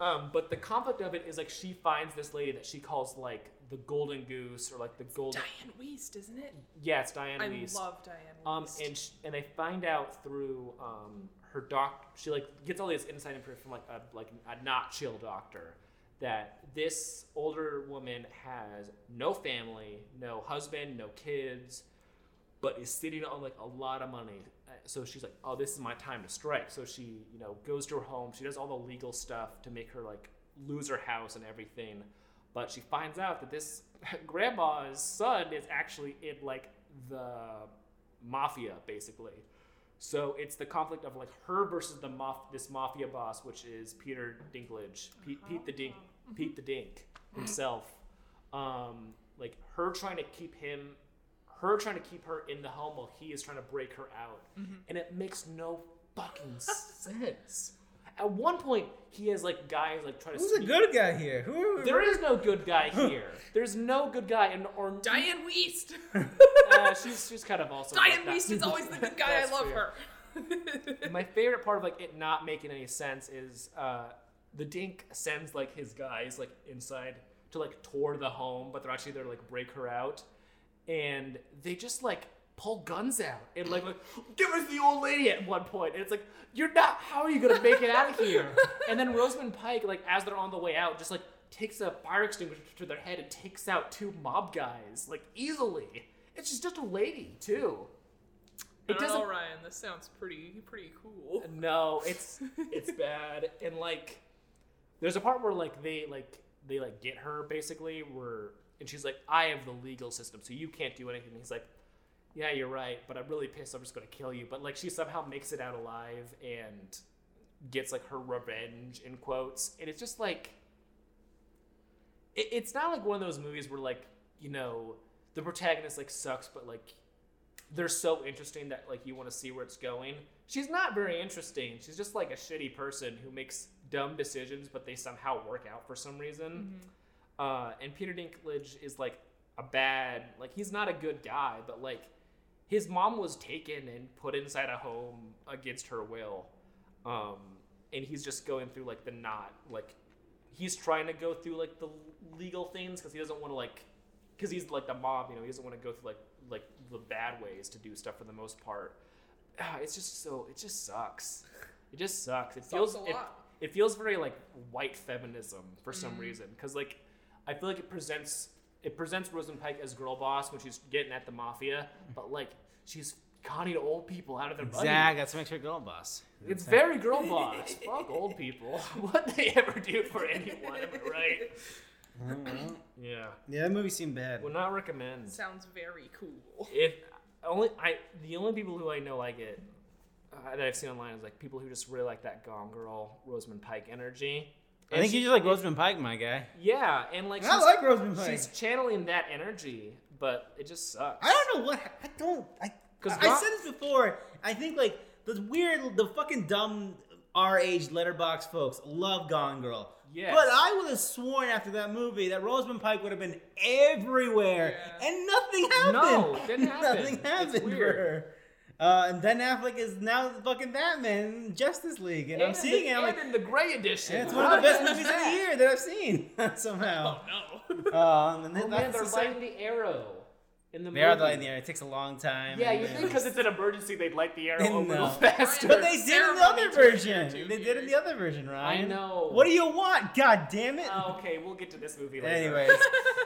Um, but the conflict of it is like she finds this lady that she calls like the golden goose or like the golden. Diane Wiest, isn't it? Yeah, it's Diane I Weiss. love Diane Um, Wiest. and sh- and they find out through um, her doc. She like gets all this inside information from like a like a not chill doctor that this older woman has no family, no husband, no kids, but is sitting on like a lot of money. Uh, So she's like, "Oh, this is my time to strike." So she, you know, goes to her home. She does all the legal stuff to make her like lose her house and everything. But she finds out that this [LAUGHS] grandma's son is actually in like the mafia, basically. So it's the conflict of like her versus the maf- this mafia boss, which is Peter Dinklage, Pete, Pete the Dink, [LAUGHS] Pete the Dink himself. Um, like her trying to keep him, her trying to keep her in the home while he is trying to break her out, and it makes no fucking [LAUGHS] sense. At one point, he has like guys like trying to. Who's a good guy here? Who are we? There is no good guy [LAUGHS] here. There's no good guy, and or [LAUGHS] Diane Wiest. [LAUGHS] uh, she's she's kind of also Diane like that. Wiest is always the good guy. I love fair. her. My favorite part of like it not making any sense is uh, the Dink sends like his guys like inside to like tour the home, but they're actually there to like break her out, and they just like pull guns out and like mm. like give us the old lady at one point, and it's like you're not. How are you gonna make it out of here? [LAUGHS] and then Rosamund Pike like as they're on the way out, just like takes a fire extinguisher to their head and takes out two mob guys like easily. It's just just a lady too. I It don't doesn't know, Ryan. This sounds pretty pretty cool. [LAUGHS] no, it's it's bad. And like there's a part where like they like they like get her basically where and she's like, I have the legal system, so you can't do anything. And he's like, Yeah, you're right, but I'm really pissed, I'm just gonna kill you. But like she somehow makes it out alive and gets like her revenge in quotes. And it's just like it, it's not like one of those movies where like, you know, the protagonist like sucks, but like they're so interesting that like you want to see where it's going. She's not very interesting. She's just like a shitty person who makes dumb decisions, but they somehow work out for some reason. Uh, and Peter Dinklage is like a bad, like he's not a good guy, but like his mom was taken and put inside a home against her will, um, and he's just going through like the not like he's trying to go through like the legal things because he doesn't want to like because he's like the mob, you know, he doesn't want to go through like like the bad ways to do stuff for the most part. Ah, it's just so it just sucks. It just sucks. It feels a it, lot. it feels very like white feminism for some reason because like I feel like it presents it presents Rosamund Pike as girl boss when she's getting at the mafia, but like she's conning old people out of their money. Zach, that's what makes her girl boss. It's very girl boss. Fuck old people. [LAUGHS] what they ever do for anyone, am I right? Yeah. Yeah, that movie seemed bad. Would not recommend. Sounds very cool. If only I the only people who I know like it uh, that I've seen online is like people who just really like that Gone Girl Rosamund Pike energy. I think you just like Rosamund Pike, my guy. Yeah, and like I like Rosamund Pike. she's channeling that energy, but it just sucks. I don't know what I don't. I 'Cause I, I said this before. I think like the weird, the fucking dumb our age Letterboxd folks love Gone Girl. Yes. But I would have sworn after that movie that Rosamund Pike would have been everywhere, Yeah. and nothing happened. No, didn't [LAUGHS] happen. nothing It's happened for weird. Her. Uh, and Ben Affleck is now the fucking Batman in Justice League, and, I'm seeing the, it. I'm like, and in the Gray Edition. and it's one of the best movies of the year that I've seen [LAUGHS] somehow. Oh no. [LAUGHS] Um, and Oh then man, they're the same- lighting the arrow in the They are movie. lighting the air. It takes a long time. Yeah, you think because it's an emergency, they'd light the arrow No. a little [LAUGHS] faster. But they did in the other Ceremony to it version. too, They did in the other version, Ryan. I know. What do you want? God damn it. Oh, okay, we'll get to this movie later. Anyways,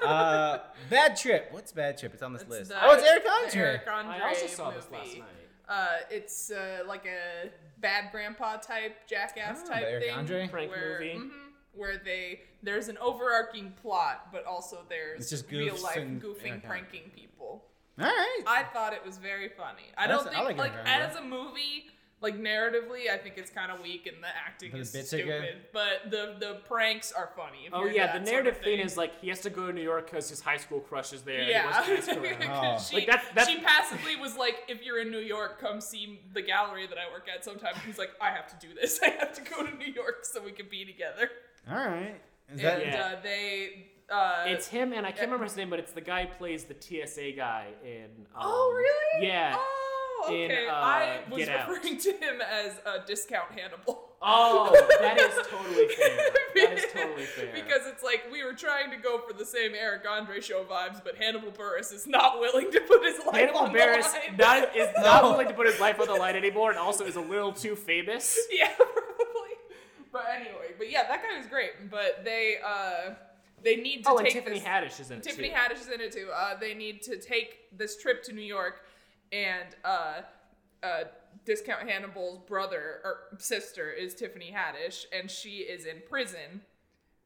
uh, Bad Trip. What's Bad Trip? It's on this It's list. the- oh, it's Eric the Andre. Eric Andre I also saw movie. this last night. Uh, it's uh, like a bad grandpa type, jackass Oh, type the Eric thing. Andre? Prank where, movie. mhm, where they there's an overarching plot, but also there's It's just real life and- goofing, yeah, okay. pranking people. All right. I thought it was very funny. I That's- don't I think like like, as a movie, like narratively, I think it's kind of weak and the acting the is bits are good? stupid. But the the pranks are funny. Oh yeah, that the sort of narrative thing thing. is like he has to go to New York because his high school crush is there. Yeah, And he wants to ask her [LAUGHS] out. Oh. she, Like, that's- that's- she passively was like, "If you're in New York, come see the gallery that I work at sometime." He's like, "I have to do this. [LAUGHS] I have to go to New York so we can be together." All right. Is And Yeah. uh, they, uh, It's him, and I can't remember his name, but it's the guy who plays the TSA guy in. Um, oh really? Yeah. Oh, in, okay. uh, I was Get Out. referring to him as a discount Hannibal. Oh, that is [LAUGHS] totally fair. That is totally fair. because it's like we were trying to go for the same Eric Andre show vibes, but Hannibal Buress is not willing to put his life Hannibal on Buress the line. not, is [LAUGHS] not willing to put his life on the line anymore, and also is a little too famous. [LAUGHS] yeah, probably. But anyway, but yeah, that guy was great. But they uh they need to Oh, and Tiffany this, Haddish is in it Tiffany too. Haddish is in it too. Uh, they need to take this trip to New York, and uh, uh, Discount Hannibal's brother or sister is Tiffany Haddish, and she is in prison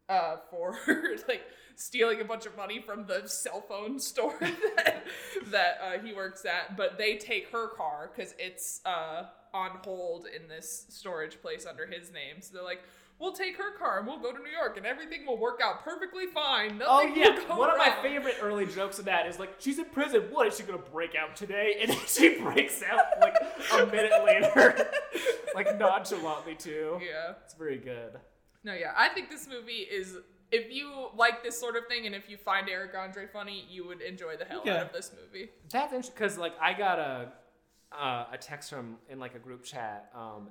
uh, for [LAUGHS] like stealing a bunch of money from the cell phone store [LAUGHS] that, that uh, he works at. But they take her car because it's uh, on hold in this storage place under his name. So they're like. We'll take her car and we'll go to New York and everything will work out perfectly fine. Nothing Oh yeah, one of my favorite early jokes of that is like, she's in prison. What is she gonna break out today? And she [LAUGHS] breaks out like a minute later, [LAUGHS] like nonchalantly too. Yeah. It's very good. No, yeah. I think this movie is. If you like this sort of thing and if you find Eric Andre funny, you would enjoy the hell Okay. out of this movie. That's interesting because like I got a uh, a text from in like a group chat um,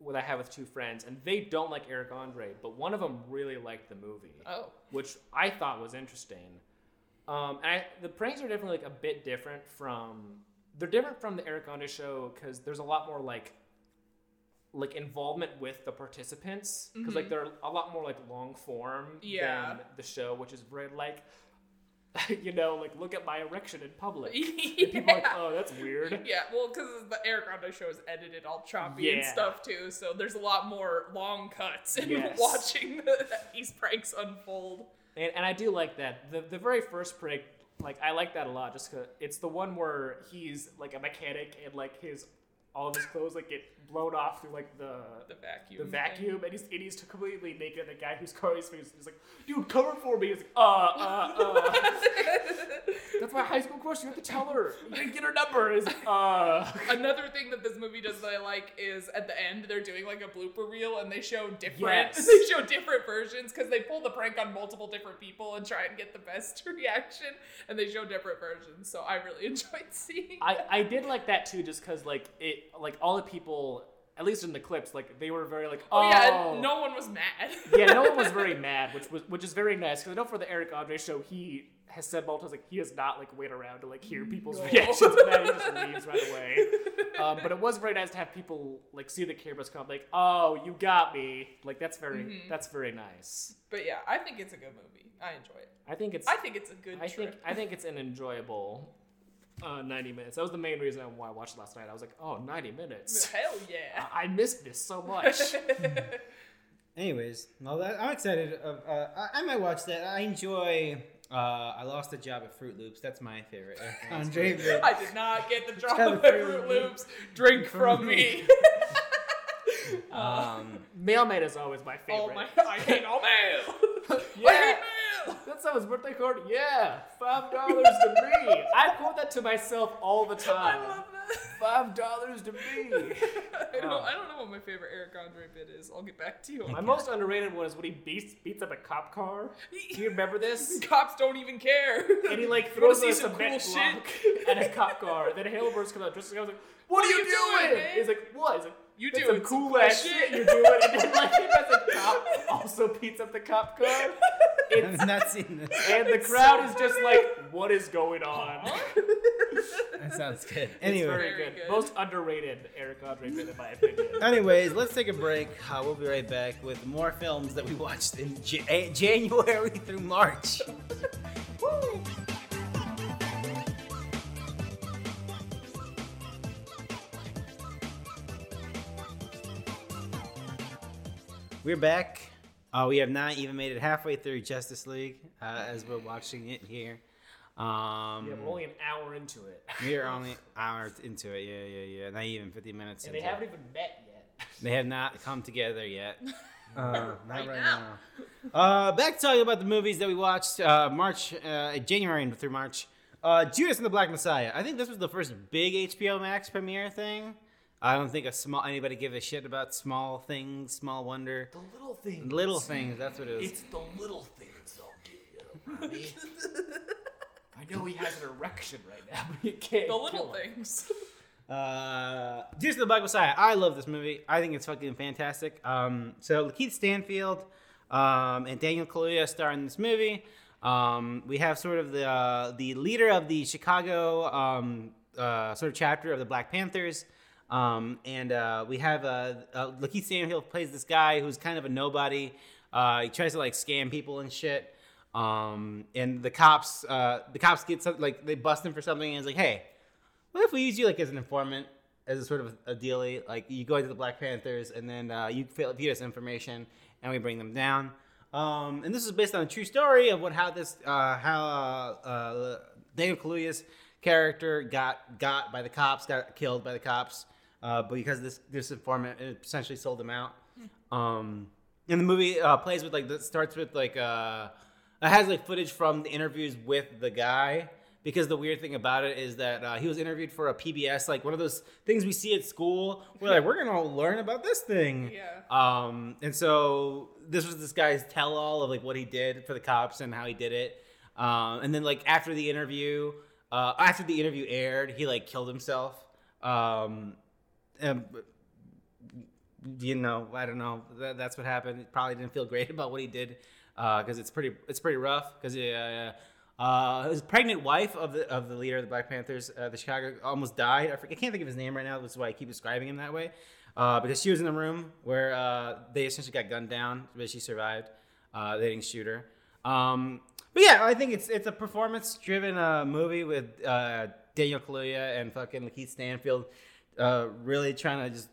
what I have with two friends, and they don't like Eric Andre, but one of them really liked the movie, Oh. which I thought was interesting. Um, and I, the pranks are definitely like a bit different from they're different from the Eric Andre show because there's a lot more like like involvement with the participants because like they're a lot more like long form Yeah. than the show, which is very like [LAUGHS] you know like look at my erection in public. [LAUGHS] And yeah. people are like, oh, that's weird. [LAUGHS] Yeah, well, because the Eric Andre show is edited all choppy and stuff too, so there's a lot more long cuts in Yes. watching the, these pranks unfold. And, and I do like that. The the very first prank, like I like that a lot, just cause it's the one where he's like a mechanic and like his all of his clothes like get blown off through like the The vacuum. the vacuum, and he's and he's completely naked. And The guy who's covering his face is like, "Dude, cover for me." He's like, "Uh, uh, uh." [LAUGHS] That's my high school crush. You have to tell her. You get her number. Is uh. [LAUGHS] Another thing that this movie does that I like is at the end they're doing like a blooper reel and they show different Yes. [LAUGHS] they show different versions because they pull the prank on multiple different people and try and get the best reaction and they show different versions. So I really enjoyed seeing. I, I did like that too, just because like it like all the people, at least in the clips, like they were very like, oh, oh, yeah, no one was mad. [LAUGHS] yeah, no one was very [LAUGHS] mad, which was which is very nice because I know for the Eric Andre show, he has said multiple times like he does not like wait around to like hear people's No. reactions to that. He just [LAUGHS] leaves right away. Um, but it was very nice to have people like see the cameras come like, oh, you got me. Like that's very Mhm. that's very nice. But yeah, I think it's a good movie. I enjoy it. I think it's I think it's a good I trip. think I think it's an enjoyable. Uh, 90 minutes. That was the main reason why I watched it last night. I was like, oh, 90 minutes. [LAUGHS] Hell yeah. I I missed this so much. [LAUGHS] Anyways, well, that, I'm excited. Of, uh, I, I might watch that. I enjoy. Uh, I lost a job at Froot Loops. That's my favorite. [LAUGHS] Andre, I did not get the job Tell of the the Fruit Froot Loops. Drink from me. um, Mailman is always my favorite. oh my! I hate all mail. I Yeah. hate mail. [LAUGHS] That's someone's birthday card? Yeah. Five dollars to me. I quote that to myself all the time. I love that. Five dollars to me. [LAUGHS] I don't, Oh. I don't um, know what my favorite Eric Andre bit is. I'll get back to you. on My most underrated one is when he beats beats up a cop car. Do you remember this? [LAUGHS] Cops don't even care. And he like throws a cement cool block shit? at a cop car. Then Haleburst comes out dressed as a cop. He's like, "What, are you, doing?" He's like, "What?" He's like, You "That's doing some cool ass shit." shit you're doing." And then like as a cop also beats up the cop car. It's I've not seen this. [LAUGHS] and the It's crowd so is just like, "What is going on?" [LAUGHS] That sounds good. It's Anyway, very Very good. good. Most underrated Eric Andre bit in my opinion. anyways, let's take a break. Uh, we'll be right back with more films that we watched in J- eh, January [LAUGHS] through March. Woo! We're back. Uh, we have not even made it halfway through Justice League uh, as we're watching it here. Um, Yeah, we're only an hour into it, we are [LAUGHS] only hours into it. Yeah, yeah, yeah. Not even 50 minutes. and they into it. haven't even met yet. They have not come together yet. [LAUGHS] Uh, not Right right, now. now. Uh, back to talking about the movies that we watched uh, March, uh, January through March. Uh, Judas and the Black Messiah. I think this was the first big HBO Max premiere thing. I don't think a small anybody give a shit about small things, small wonder, The little things. little things. That's what it is. It's the little things they'll give you, I know he has an erection right now, but you can't. the little him. things. [LAUGHS] Uh, Judas and the Black Messiah. I love this movie. I think it's fucking fantastic. Um, so Keith Stanfield um, and Daniel Kaluuya star in this movie. Um, we have sort of the uh, the leader of the Chicago um, uh, sort of chapter of the Black Panthers. Um, and uh, we have uh, uh, Lakeith Stanfield plays this guy who's kind of a nobody. Uh, he tries to like scam people and shit. Um, and the cops, uh, the cops get like they bust him for something, and it's like, hey, what if we use you like as an informant, as a sort of a dealie? Like you go into the Black Panthers, and then uh, you feed us information, and we bring them down. Um, and this is based on a true story of what how this uh, how uh, uh, Daniel Kaluuya's character got got by the cops, got killed by the cops, uh, but because this this informant essentially sold him out. Um, and the movie uh, plays with like that starts with like uh, it has like footage from the interviews with the guy because the weird thing about it is that uh, he was interviewed for a PBS like one of those things we see at school. We're like we're gonna learn about this thing. Yeah. Um, and so this was this guy's tell all of like what he did for the cops and how he did it. Um, and then like after the interview, uh, after the interview aired, he like killed himself. Um, and, you know, I don't know. That, that's what happened. Probably didn't feel great [LAUGHS] about what he did because it's pretty it's pretty rough. Because uh, uh, his pregnant wife of the of the leader of the Black Panthers, uh, the Chicago, almost died. I, forget, I can't think of his name right now. That's why I keep describing him that way. Uh, because she was in the room where uh, they essentially got gunned down, but she survived. Uh, they didn't shoot her. Um, but yeah, I think it's it's a performance driven uh, movie with uh, Daniel Kaluuya and fucking Lakeith Stanfield uh, really trying to just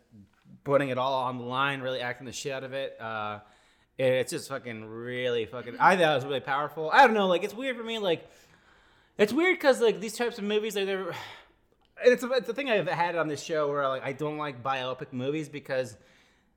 putting it all on the line, really acting the shit out of it. Uh, it- it's just fucking really fucking. I thought it was really powerful. I don't know, like it's weird for me. Like it's weird because like these types of movies, like they're. and it's, a- it's the thing I've had on this show where like I don't like biopic movies because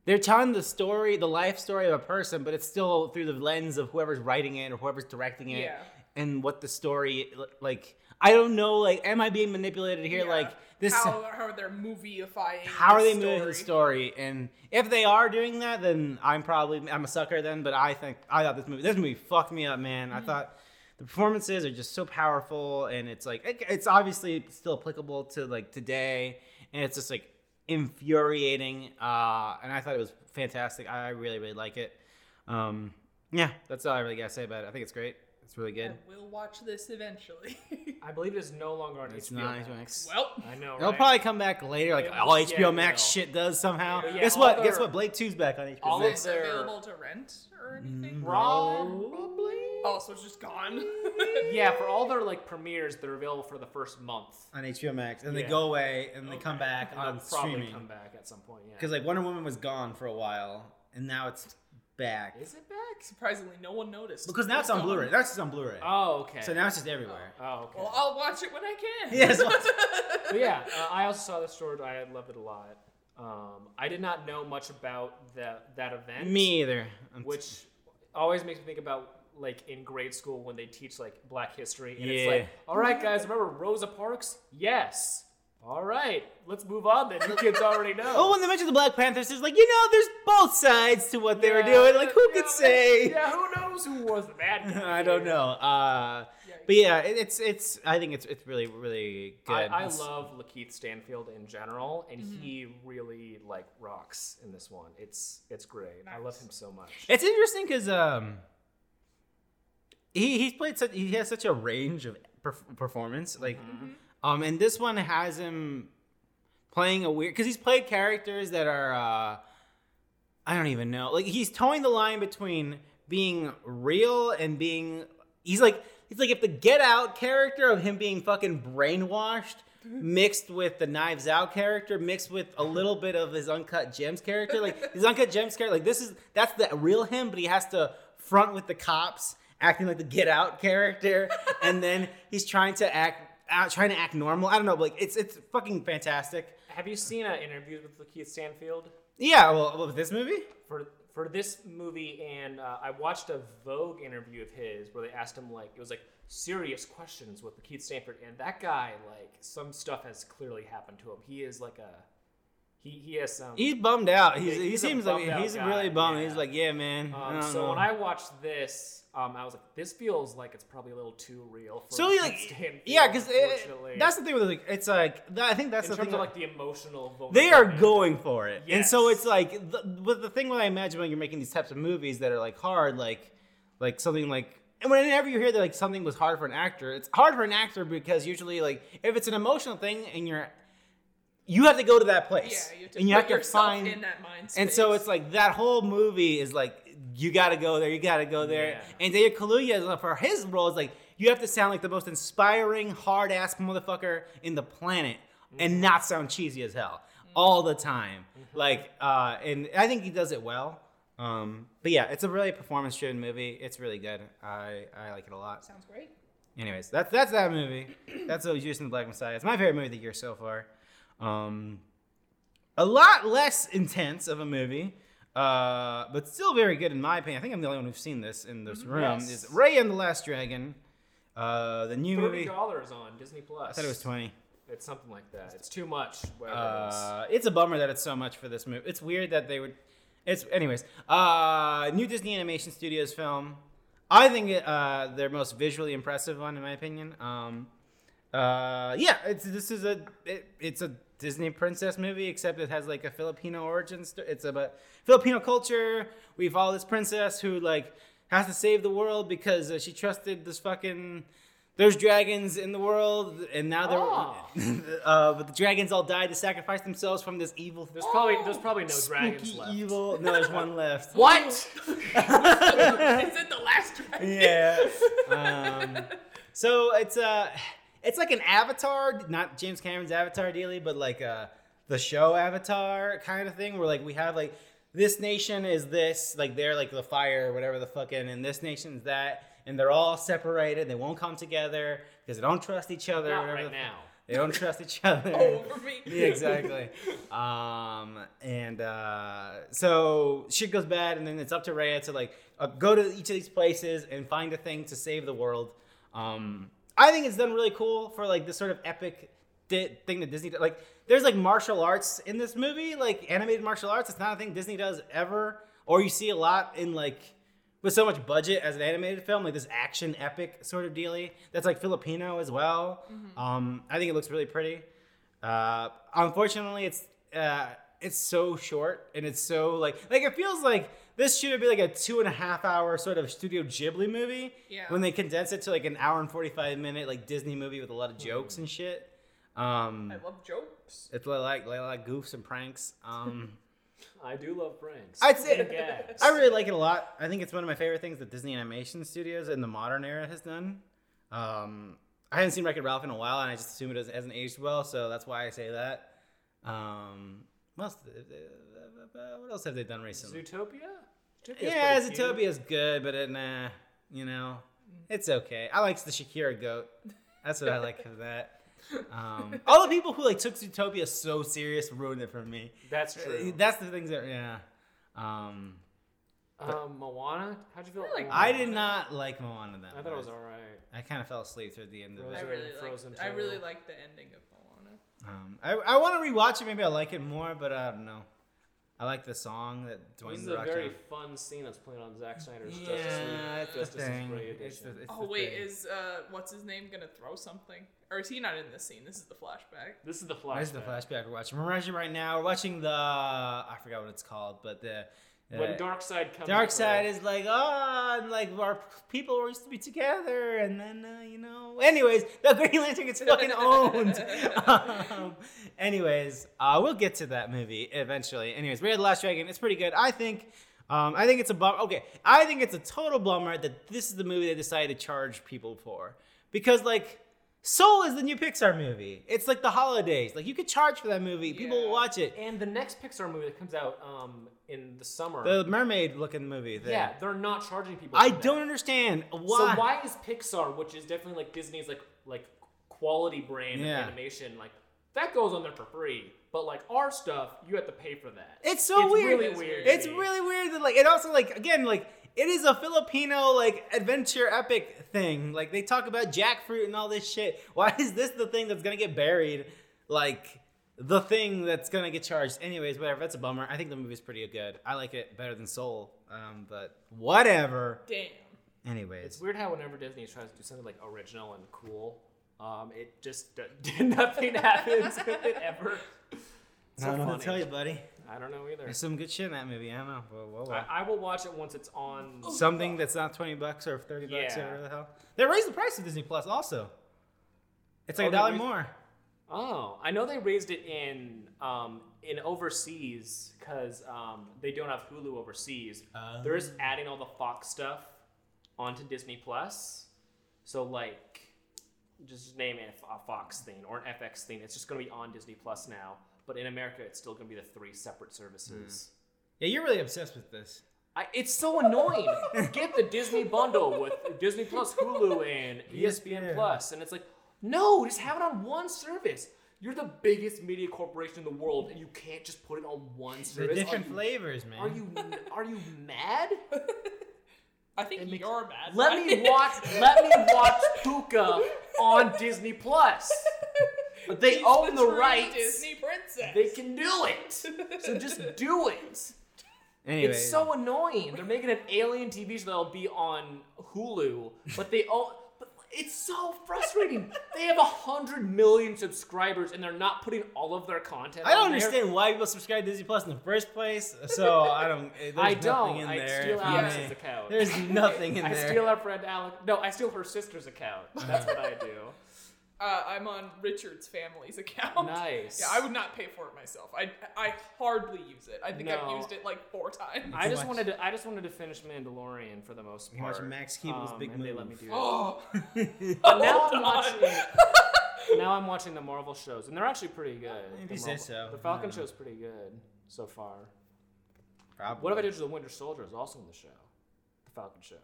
they're telling the story, the life story of a person, but it's still through the lens of whoever's writing it or whoever's directing it, Yeah. and what the story like. I don't know, like, am I being manipulated here? Yeah. Like this. How, [LAUGHS] how are they movieifying? how are the they moving the story? And if they are doing that, then I'm probably I'm a sucker then. But I think I thought this movie this movie fucked me up, man. I thought the performances are just so powerful, and it's like it- it's obviously still applicable to like today, and it's just like infuriating. Uh, and I thought it was fantastic. I really really like it. Um, yeah, that's all I really gotta say about it. I think it's great. It's really I we'll watch this eventually. [LAUGHS] I believe it is no longer on It's HBO not Max. HBO Max. well, I know, They'll right? probably come back later, like all yeah, oh, HBO it Max will. shit does somehow. But yeah, guess all what? Guess what? Blade 2's back on HBO all is Max. of it their- available to rent or anything? Mm-hmm. Probably. Oh, so it's just gone. [LAUGHS] Yeah, for all their like premieres, they're available for the first month. on HBO Max, and they go away and they come back And on they'll probably streaming. come back at some point. Yeah. Because like Wonder Woman was gone for a while, and now it's back. is it back? Surprisingly, no one noticed. Because now it's on gone. Blu-ray. That's just on Blu-ray. Oh, okay. So now it's just everywhere. Oh, okay. Well, I'll watch it when I can. [LAUGHS] Yes. [LAUGHS] but yeah, uh, I also saw the story. I loved it a lot. Um, I did not know much about that that event. Me either. I'm- which always makes me think about like in grade school when they teach like Black history, and Yeah. it's like, all right, guys, remember Rosa Parks? Yes. All right, let's move on. Then you kids already know. Oh, when they mentioned the Black Panthers, it's like you know, there's both sides to what they were doing. Like who yeah, could say? [LAUGHS] Yeah, who knows who was the bad guy? [LAUGHS] I don't know. Uh, Yeah. but yeah, it's it's. I think it's it's really really good. I, I love Lakeith Stanfield in general, and Mm-hmm. he really like rocks in this one. It's it's great. I love him so much. It's interesting because um, he he's played such he has such a range of perf- performance like um and this one has him playing a weird because he's played characters that are uh I don't even know. Like he's towing the line between being real and being he's like he's like if the Get Out character of him being fucking brainwashed mixed with the Knives Out character mixed with a little bit of his Uncut Gems character like [LAUGHS] his Uncut Gems character like this is that's the real him but he has to front with the cops acting like the Get Out character. [LAUGHS] And then he's trying to act trying to act normal I don't know but like it's it's fucking fantastic Have you seen uh, interviews with Lakeith Stanfield? yeah well with this movie for for this movie and uh, I watched a Vogue interview of his where they asked him like it was like serious questions with the Keith Stanfield and that guy like some stuff has clearly happened to him. He is like a he he has some He's bummed out. He's, Yeah, he seems like he's guy, really bummed. yeah. He's like, yeah, man. Um, so know." when I watched this um, I was like this feels like it's probably a little too real for so like, Stanfield, yeah, because that's the thing with like, it's like I think that's in the terms thing. of like the emotional they are going for it, and so it's like the, with the thing when I imagine when you're making these types of movies that are like hard, like like something like. And whenever you hear that like something was hard for an actor, it's hard for an actor because usually like if it's an emotional thing and you're you have to go to that Yeah, place you have to and you put have to yourself find in that mind And so it's like that whole movie is like you got to go there, you got to go there. Yeah. And David Kaluuya is like, for his role is like you have to sound like the most inspiring, hard ass motherfucker in the planet, and not sound cheesy as hell all the time. Like, uh, and I think he does it well. Um, but yeah, it's a really performance driven movie. It's really good. I I like it a lot. sounds great. Anyways, that's that's that movie. [CLEARS THROAT] That's what Judas and the Black Messiah. It's my favorite movie of the year so far. Um, a lot less intense of a movie, uh, but still very good in my opinion. I think I'm the only one who's seen this in this room. Yes. Is Raya and the Last Dragon, uh, the new Thirty movie? dollars on Disney Plus. I thought it was twenty. It's something like that. It's too much. Whatever it Uh, it's a bummer that it's so much for this movie. It's weird that they would. It's anyways. Uh, new Disney Animation Studios film. I think it, uh, their most visually impressive one, in my opinion. Um, uh, yeah, it's this is a it, it's a Disney princess movie, except it has like a Filipino origin. St- it's about Filipino culture. We follow this princess who like has to save the world because uh, she trusted this fucking. There's dragons in the world, and now they're. Oh. [LAUGHS] uh, but the dragons all died to sacrifice themselves from this evil. There's probably there's [GASPS] probably no dragons left. evil. No, there's one [LAUGHS] left. What? [LAUGHS] Is it the last dragon? yeah. Um, so it's uh it's like an Avatar, not James Cameron's Avatar, dealy, but like uh the show Avatar kind of thing, where like we have like this nation is this, like they're like the fire, or whatever the fucking, and this nation's that, and they're all separated. They won't come together because they don't trust each other. Not right the- now. They don't trust each [LAUGHS] other. Over me. [LAUGHS] yeah, exactly. Um, and uh, so shit goes bad, and then it's up to Raya to like uh, go to each of these places and find a thing to save the world. Um, I think it's done really cool for like this sort of epic di- thing that Disney did. Like, there's like martial arts in this movie, like animated martial arts. It's not a thing Disney does ever, or you see a lot in like with so much budget as an animated film, like this action epic sort of dealy. That's like Filipino as well. Um, I think it looks really pretty. Uh, unfortunately, it's uh, it's so short and it's so like like it feels like this should be like a two and a half hour sort of Studio Ghibli movie. Yeah. When they condense it to like an hour and forty five minute like Disney movie with a lot of jokes and shit. Um, I love jokes. it's like like, like goofs and pranks. Um, [LAUGHS] I do love pranks. I'd say- And gags. I really like it a lot. I think it's one of my favorite things that Disney Animation Studios in the modern era has done. Um, I haven't seen Wreck-It Ralph in a while, and I just assume it hasn't- hasn't aged well, so that's why I say that. Um, what else, what else have they done recently? Zootopia? Zootopia's Yeah, pretty cute. Zootopia is good, but it, nah, you know, it's okay. I like the Shakira goat. That's what I like of that. Um, [LAUGHS] all the people who like took Zootopia so serious ruined it for me. That's true. That's the things that yeah. Um, Um, Moana? How'd you feel? I like Moana? I did not like Moana that I thought it was alright. I kind of fell asleep toward the end of Frozen. I it. really Frozen like. I really too. like the ending of Moana. Um, I, I want to rewatch it. Maybe I'll like it more, but I don't know. I like the song that Dwayne This is The a very Johnson- fun scene that's playing on Zack Snyder's Justice Yeah, League. it's the thing. It's the, it's Oh wait, thing. is uh what's his name gonna throw something? Or is he not in this scene? This is the flashback. This is the flashback. This is the flashback we're watching. We're watching right now. We're watching the I forgot what it's called, but the When uh, Darkseid comes. Darkseid is like, oh, and like our people used to be together, and then uh, you know. Anyways, [LAUGHS] the Green Lantern gets fucking owned. [LAUGHS] um, anyways, uh, we'll get to that movie eventually. Anyways, we had the Last Dragon. It's pretty good. I think. Um, I think it's a bum. Okay, I think it's a total bummer that this is the movie they decided to charge people for because like. Soul is the new Pixar movie. It's like the holidays. Like you could charge for that movie. People will watch it. And the next Pixar movie that comes out um, in the summer. The mermaid looking movie. Thing. yeah, they're not charging people. I that. don't understand why. So why is Pixar, which is definitely like Disney's like like quality brand Yeah. of animation, like that goes on there for free, but like our stuff, you have to pay for that. It's so weird. It's weird. really It's weird. It's really weird that like it also like again like it is a Filipino like adventure epic thing. Like they talk about jackfruit and all this shit. [LAUGHS] Why is this the thing that's gonna get buried? Like the thing that's gonna get charged. Anyways, whatever. That's a bummer. I think the movie's pretty good. I like it better than Soul. Um, but whatever. Damn. Anyways, It's weird how whenever Disney tries to do something like original and cool, um, it just [LAUGHS] nothing happens with it ever. It's I so don't know what to tell you, buddy. I don't know either. There's some good shit in that movie. I don't know. Whoa, whoa, whoa. I, I will watch it once it's on. Something that's not twenty bucks or thirty bucks or Yeah. whatever the hell. They raised the price of Disney Plus also. It's like Oh, a they dollar raised- more. Oh, I know they raised it in um, in overseas because um, they don't have Hulu overseas. They're just adding all the Fox stuff onto Disney Plus. So like, just name it a Fox thing or an FX thing. It's just going to be on Disney Plus now. But in America, it's still going to be the three separate services. Yeah, you're really obsessed with this. I, it's so annoying. [LAUGHS] Get the Disney bundle with Disney Plus, Hulu, and ESPN ESPN. Plus, and it's like, no, just have it on one service. You're the biggest media corporation in the world, and you can't just put it on one The service. different you, flavors, man. Are you [LAUGHS] are you mad? I think It makes- you're mad. Let right? me [LAUGHS] watch. Let me watch Puka on Disney Plus. But they She's own the true rights. Disney princess. They can do it. So just [LAUGHS] do it. Anyway, It's so annoying. They're making an alien TV show that'll be on Hulu, but they all. But it's so frustrating. they have a hundred million subscribers, and they're not putting all of their content. I don't on there. understand why people subscribe to Disney Plus in the first place. So I don't. Eh, there's I don't. In I there. steal if you Alex's account. There's nothing in I there. I steal our friend Alex. No, I steal her sister's account. That's what I do. [LAUGHS] Uh, I'm on Richard's family's account. Nice. Yeah, I would not pay for it myself. I I hardly use it. I think I've used it like four times. I just watch- wanted to. I just wanted to finish Mandalorian for the most You part. watch Max Keeble's um, big and they let me move. do it. oh, [LAUGHS] [LAUGHS] But now I'm watching. now I'm watching the Marvel shows, and they're actually pretty good. If The you say Marvel- so. The Falcon Yeah. show's pretty good so far. Probably. What if I did the Winter Soldier is also in the show? The Falcon show.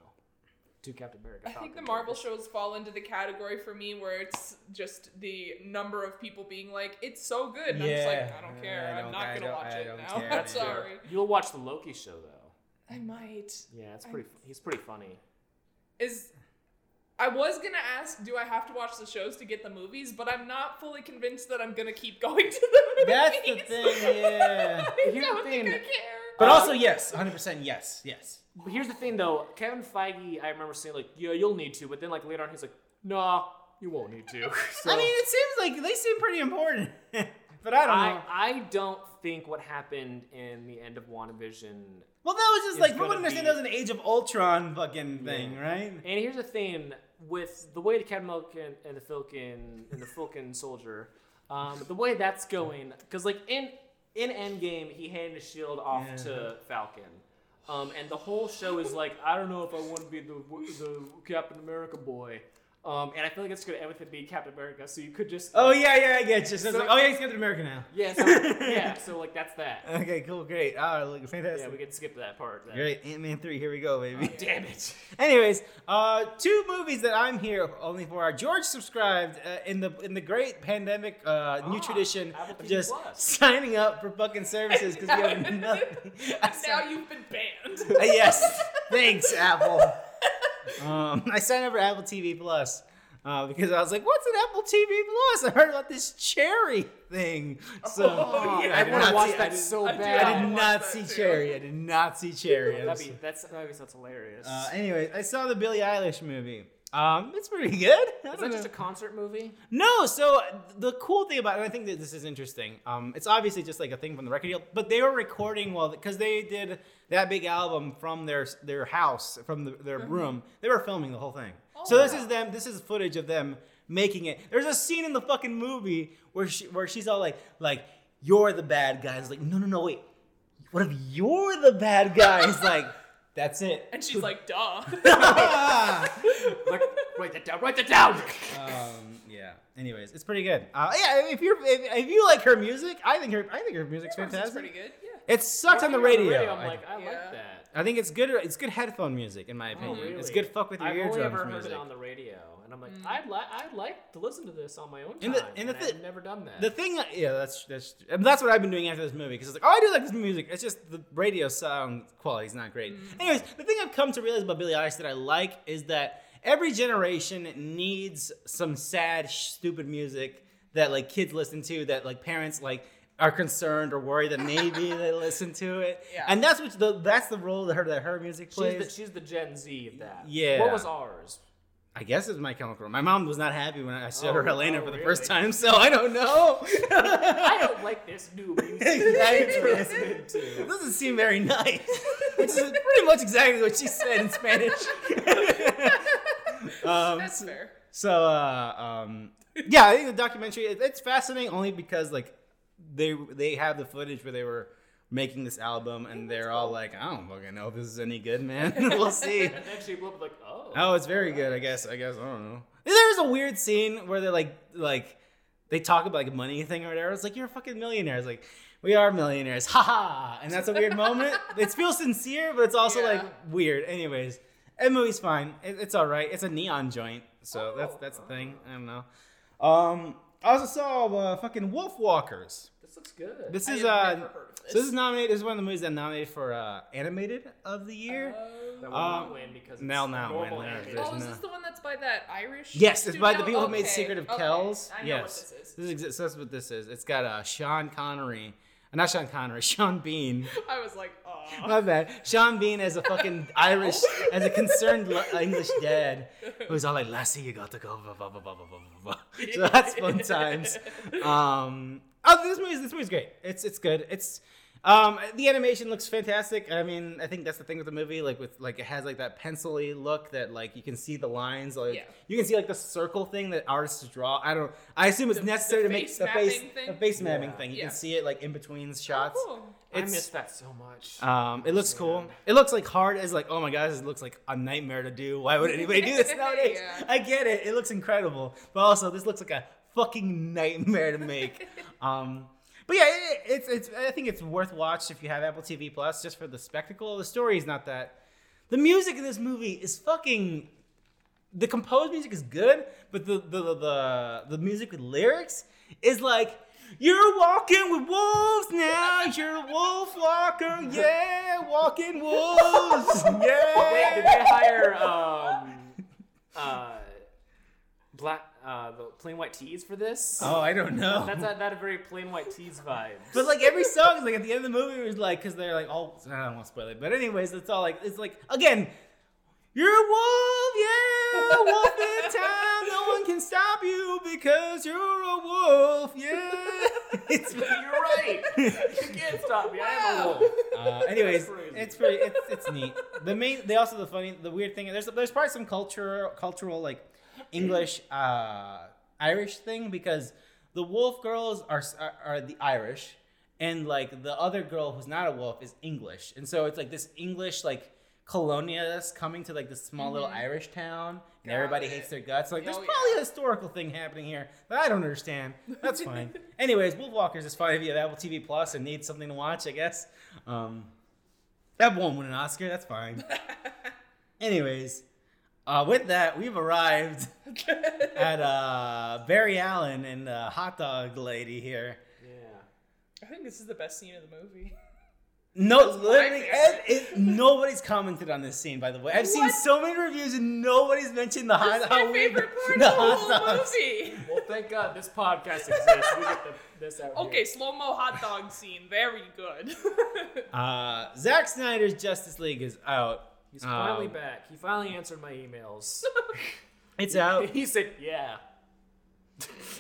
To Captain America. I think the Marvel movies. shows fall into the category for me where it's just the number of people being like, "It's so good," and I'm just like, "I don't care. I I'm don't- not I gonna don't- watch I it don't now. care. I'm [LAUGHS] sorry. You'll watch the Loki show though. I might. Yeah, it's I- pretty. He's pretty funny. Is I was gonna ask, do I have to watch the shows to get the movies? But I'm not fully convinced that I'm gonna keep [LAUGHS] going to the movies. That's the thing, yeah. [LAUGHS] I Here's don't think I care. But Uh, also, yes, 100% yes, yes. But here's the thing though, Kevin Feige, I remember saying like, yeah, you'll need to, but then like later on he's like, nah, you won't need to. [LAUGHS] So, I mean, it seems like they seem pretty important, [LAUGHS] but I don't know. I, I don't think what happened in the end of WandaVision. well, that was just like, I gonna understand, be- that was an Age of Ultron fucking thing, Yeah. right? And here's the thing with the way the Captain America and the Falcon and the Falcon Soldier, um, the way that's going, because like in in Endgame he handed his shield off Yeah. to Falcon. Um, and the whole show is like, I don't know if I want to be the the Captain America boy. Um, and I feel like it's gonna end with him being Captain America. So you could just Oh, yeah, yeah, I get you. So So- like, oh, yeah, he's Captain America now. [LAUGHS] yeah, so, yeah. [LAUGHS] So like that's that. Okay, cool, great. Oh, look, Yeah, we can skip that part. Then. Great, Ant Man 3, here we go, baby. Damn it. [LAUGHS] Anyways, uh, two movies that I'm here only for are George subscribed uh, in the in the great pandemic uh, new Ah, tradition Apple of just Plus. signing up for fucking services because we have nothing. Now you've been banned. Yes, thanks Apple. Um, [LAUGHS] I signed up for Apple TV Plus. Uh, because I was like, "What's an Apple TV Plus?" I heard about this cherry thing, so Oh, yeah. I did want to watch see- that did- so I did bad. I did not see too. cherry. I did not see cherry. That'd be that's that sounds hilarious. Uh, anyway, I saw the Billie Eilish movie. Um, it's pretty good. Is that just a concert movie? No, so the cool thing about it, and I think that this is interesting. Um, it's obviously just like a thing from the record deal, but they were recording well because they did that big album from their their house, from the, their room. They were filming the whole thing. so Oh, this wow. is them. This is footage of them making it. There's a scene in the fucking movie where she where she's all like like you're the bad guy. It's like no no no wait. What if you're the bad guy? It's [LAUGHS] like that's it. And she's like, "Duh." [LAUGHS] [LAUGHS] [LAUGHS] Like, write that down. Write that down. um, yeah. Anyways, it's pretty good. Uh, yeah, if you're if, if you like her music, I think her I think her music's It's fantastic. pretty good. Yeah. It sucks on the Working radio. I'm I, like, I Yeah. like that. I think it's good. It's good headphone music, in my Oh, opinion. really? It's good fuck with your I've eardrums only ever heard music. it on the radio, and I'm like, Mm. I'd like, I'd like to listen to this on my own time. And the- and the and thi- I've never done that. The thing, yeah, that's that's and that's what I've been doing after this movie because it's like, oh, I do like this music. It's just the radio sound quality is not great. Anyways, the thing I've come to realize about Billie Eilish that I like is that every generation needs some sad, stupid music that like kids listen to that like parents like are concerned or worried that maybe [LAUGHS] they listen to it. Yeah. And that's what the that's the role that her that her music she's plays. the, she's the Gen Z of that. Yeah. What was ours? I guess it's my chemical. Romance. My mom was not happy when I showed her Oh, Helena oh, for the really? first time, so I don't know. I don't like this new [LAUGHS] music. Exactly. you're listening It doesn't seem very nice. [LAUGHS] Which is pretty much exactly what she said in Spanish. [LAUGHS] um, That's so, fair. so, uh, um, yeah, I think the documentary it, it's fascinating only because like they they have the footage where they were making this album and they're all like, I don't fucking know if this is any good, man. [LAUGHS] [LAUGHS] we'll see. And then she blew up like, oh. Oh, it's very good. I guess. I guess. I don't know. There's a weird scene where they're like, like, they talk about like a money thing or whatever. It's like you're a fucking millionaire. It's like we are millionaires, ha ha. And that's a weird [LAUGHS] moment. It feels sincere, but it's also Yeah. like weird. Anyways, that movie's fine. It, it's all right. It's a neon joint, so that's that's the thing. I don't know. Um, I also saw uh, fucking Wolfwalkers. This looks good. This I is uh, never heard of so this is nominated. This is one of the movies that nominated for uh, animated of the year. that will um, not win because no, it's not win. There's- animated. Oh, is this the one that's by that Irish? Yes, it's by the studio? people who made Secret of okay. Kells. I know yes, what this is. This is exa- that's what this is. It's got uh, Sean Connery, uh, not Sean Connery, [LAUGHS] Sean Bean. [LAUGHS] I was like, oh. My bad. Sean Bean as a fucking [LAUGHS] Irish, as a concerned English dad, who's all like, "Lassie, you got to go." Blah, blah, blah, blah, blah, blah, blah, blah. So that's fun times. Um, oh, this movie, this movie's great. It's it's good. It's um, the animation looks fantastic. I mean, I think that's the thing with the movie. Like with like it has like that pencil-y look that like you can see the lines. Like Yeah. you can see like the circle thing that artists draw. I don't. I assume it's The- necessary the to make face the face mapping thing? the face mapping Yeah. thing. You Yeah. can see it like in between shots. Oh, cool. I It's- miss that so much. Um, it looks cool. It looks like hard as like, oh my god, it looks like a nightmare to do. Why would anybody do this [LAUGHS] nowadays? Yeah. I get it. It looks incredible, but also this looks like a fucking nightmare to make. [LAUGHS] um, but yeah, it, it's it's. I think it's worth watch if you have Apple TV Plus, just for the spectacle. The story is not that. The music in this movie is fucking the composed music is good, but the the the the, the music with lyrics is like. You're walking with wolves now. You're a wolf walker. Yeah, walking wolves. Yeah. [LAUGHS] Wait, did they hire um, uh, black uh, the Plain White T's for this? Oh, I don't know. That's a, that a very Plain White T's vibe. But like every song is like at the end of the movie it was like because they're like all I don't want to spoil it, but anyways, it's all like it's like again, you're a wolf, yeah, wolf in [LAUGHS] town. No one can stop you because you're a wolf, yeah. [LAUGHS] It's You're right. You can't stop me. I am a wolf. uh, anyways, it's pretty. It's, it's neat. The main. They also the funny. The weird thing. There's there's probably some culture cultural like English uh, Irish thing because the wolf girls are, are are the Irish and like the other girl who's not a wolf is English and so it's like this English like colonialist coming to like this small little Irish town and Mm-hmm. Got everybody it. hates their guts like there's Oh, probably yeah. a historical thing happening here that I don't understand that's fine [LAUGHS] anyways Wolfwalkers is fine if you have Apple TV Plus and need something to watch I guess um that won't win an Oscar that's fine [LAUGHS] anyways uh, with that we've arrived [LAUGHS] at uh, Barry Allen and the hot dog lady here Yeah. I think this is the best scene of the movie. No, That's literally, favorite. it, it- nobody's commented on this scene. By the way, I've seen so many reviews and nobody's mentioned the hot. That's how my favorite part the of the whole movie. Well, thank God this podcast exists. We get the, this out Okay, slow mo hot dog scene, very good. [LAUGHS] Uh, Zack Snyder's Justice League is out. He's finally Um, back. He finally answered my emails. [LAUGHS] It's [LAUGHS] out. he said, "Yeah."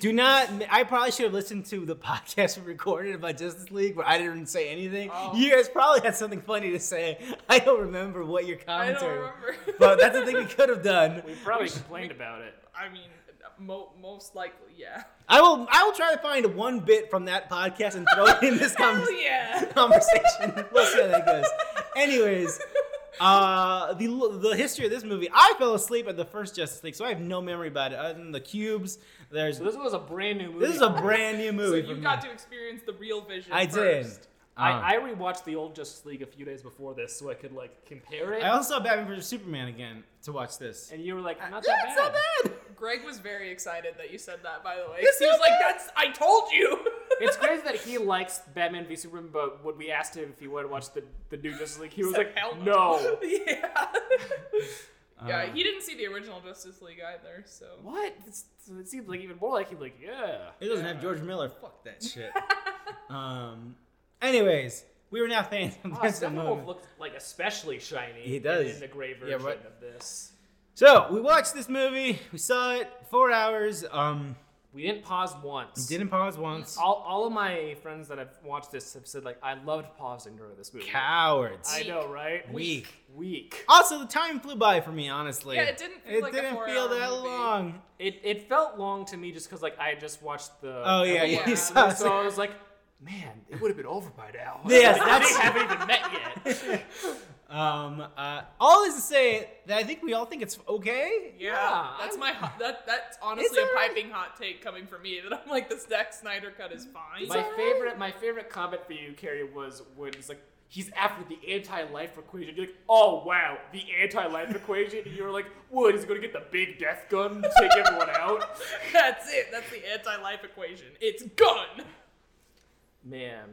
Do not. I probably should have listened to the [LAUGHS] podcast we recorded about Justice League where I didn't say anything. Oh. You guys probably had something funny to say. I don't remember what your commentary. I don't was. remember. But that's the thing we could have done. We probably complained about it. I mean, mo- most likely, yeah. I will. I will try to find one bit from that podcast and throw it in this Hell conversation. yeah. conversation. we'll see how that goes. Anyways, uh, the the history of this movie. I fell asleep at the first Justice League, so I have no memory about it other than the cubes. There's So this was a brand new movie. this is a brand new [LAUGHS] So movie. you got me. to experience the real vision. I did. first. I, Um, I rewatched the old Justice League a few days before this, so I could like compare it. I also saw Batman vs Superman again to watch this. and you were like, "Not that Yeah, that it's bad." not bad. Greg was very excited that you said that. By the way, It's he was not like, "That's I told you." It's crazy that he likes Batman v Superman, but when we asked him if he wanted to watch the, the new Justice League, he was said, like, "Hell "No." [LAUGHS] yeah. yeah, Um, he didn't see the original Justice League either. So What? It's, it seems like even more like he's like, "Yeah." It doesn't have George Miller. Fuck that [LAUGHS] shit. um. Anyways, we were now fans of Oh, this Steppenwolf movie. looks like especially shiny. He does. in, the gray Yeah, version right. of this. So we watched this movie. We saw it four hours. Um, We didn't pause once. didn't pause once. All, all of my friends that have watched this have said like, "I loved pausing during this movie." Cowards. I know, right? Weak. Weak. Also, the time flew by for me, honestly. Yeah, it didn't feel It like didn't feel that movie. long. It it felt long to me just because like I had just watched the. Oh yeah, yeah. you saw. So I was like, man, it would have been over by now. Yes, [LAUGHS] Like, that's- they haven't even met yet. [LAUGHS] Um, uh, all is to say that I think we all think it's okay. yeah, Yeah, that's I'm- my hot, that. That's honestly a alright. piping hot take coming from me. That I'm like, the Zack Snyder cut is fine. my favorite, my favorite comment for you, Carrie, was when he's like, he's after the anti-life equation. You're like, oh wow, the anti-life [LAUGHS] equation. And you're like, what? He's gonna get the big death gun to take everyone out? [LAUGHS] That's it. That's the anti-life equation. It's gun. Man,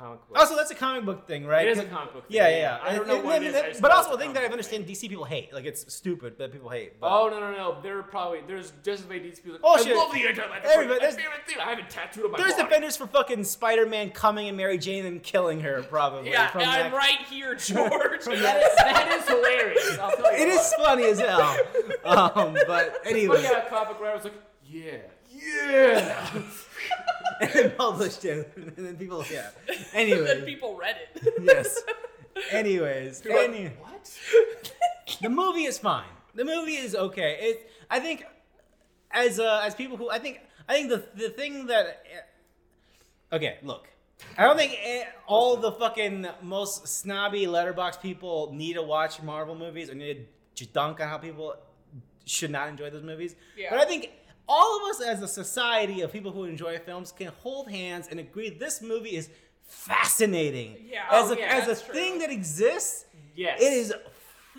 comic book. Also, that's a comic book thing, right? It is a comic book. Yeah, thing, yeah. yeah. I don't know and- what and- it is. I but also, a thing that I comic book understand DC people hate. Like, it's stupid that people hate. But Oh no no no! There are probably there's just as many DC people. Like, Oh, I shit. love the anti-life Everybody- My there's- favorite thing. I have it tattooed on my there's body. defenders for fucking Spider-Man coming and Mary Jane and killing her, probably. Yeah, from I'm right here, [LAUGHS] George. That is, that is hilarious. I'll tell you. It is funny as hell. [LAUGHS] Um, but But anyway, yeah, comic writer was like, yeah, yeah. [LAUGHS] and then published it, [LAUGHS] and then people, yeah. [LAUGHS] Anyway, then people read it. yes. Anyways, like, any- what? the movie is fine. The movie is okay. It, I think, as uh, as people who I think I think the the thing that okay, look, I don't think eh, all the fucking most snobby Letterboxd people need to watch Marvel movies or need to dunk on how people should not enjoy those movies. Yeah. But I think all of us as a society of people who enjoy films can hold hands and agree this movie is fascinating. Yeah. As Oh, a yeah, as a true. thing that exists, Yes. it is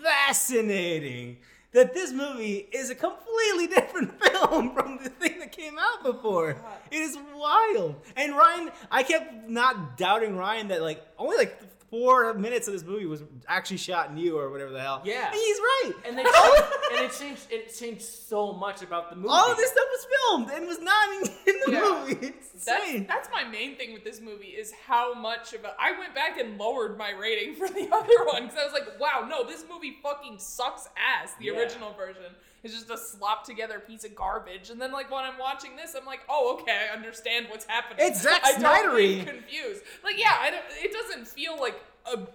fascinating. that this movie is a completely [LAUGHS] different film from the thing that came out before. God. It is wild. And Ryan, I kept not doubting Ryan that like only like four minutes of this movie was actually shot in you or whatever the hell. Yeah. and he's right. And they changed, [LAUGHS] and it changed it changed so much about the movie. all of this stuff was filmed and was not in, in the Yeah. movie. It's That's, insane. that's my main thing with this movie is how much of a. I went back and lowered my rating [LAUGHS] for the other one because I was like, wow, no, this movie fucking sucks ass. The Yeah. original version is just a slop together piece of garbage. And then like when I'm watching this, I'm like, oh, okay, I understand what's happening. It's Zack [LAUGHS] I Snydery. confused. Like, yeah, I don't, it doesn't feel like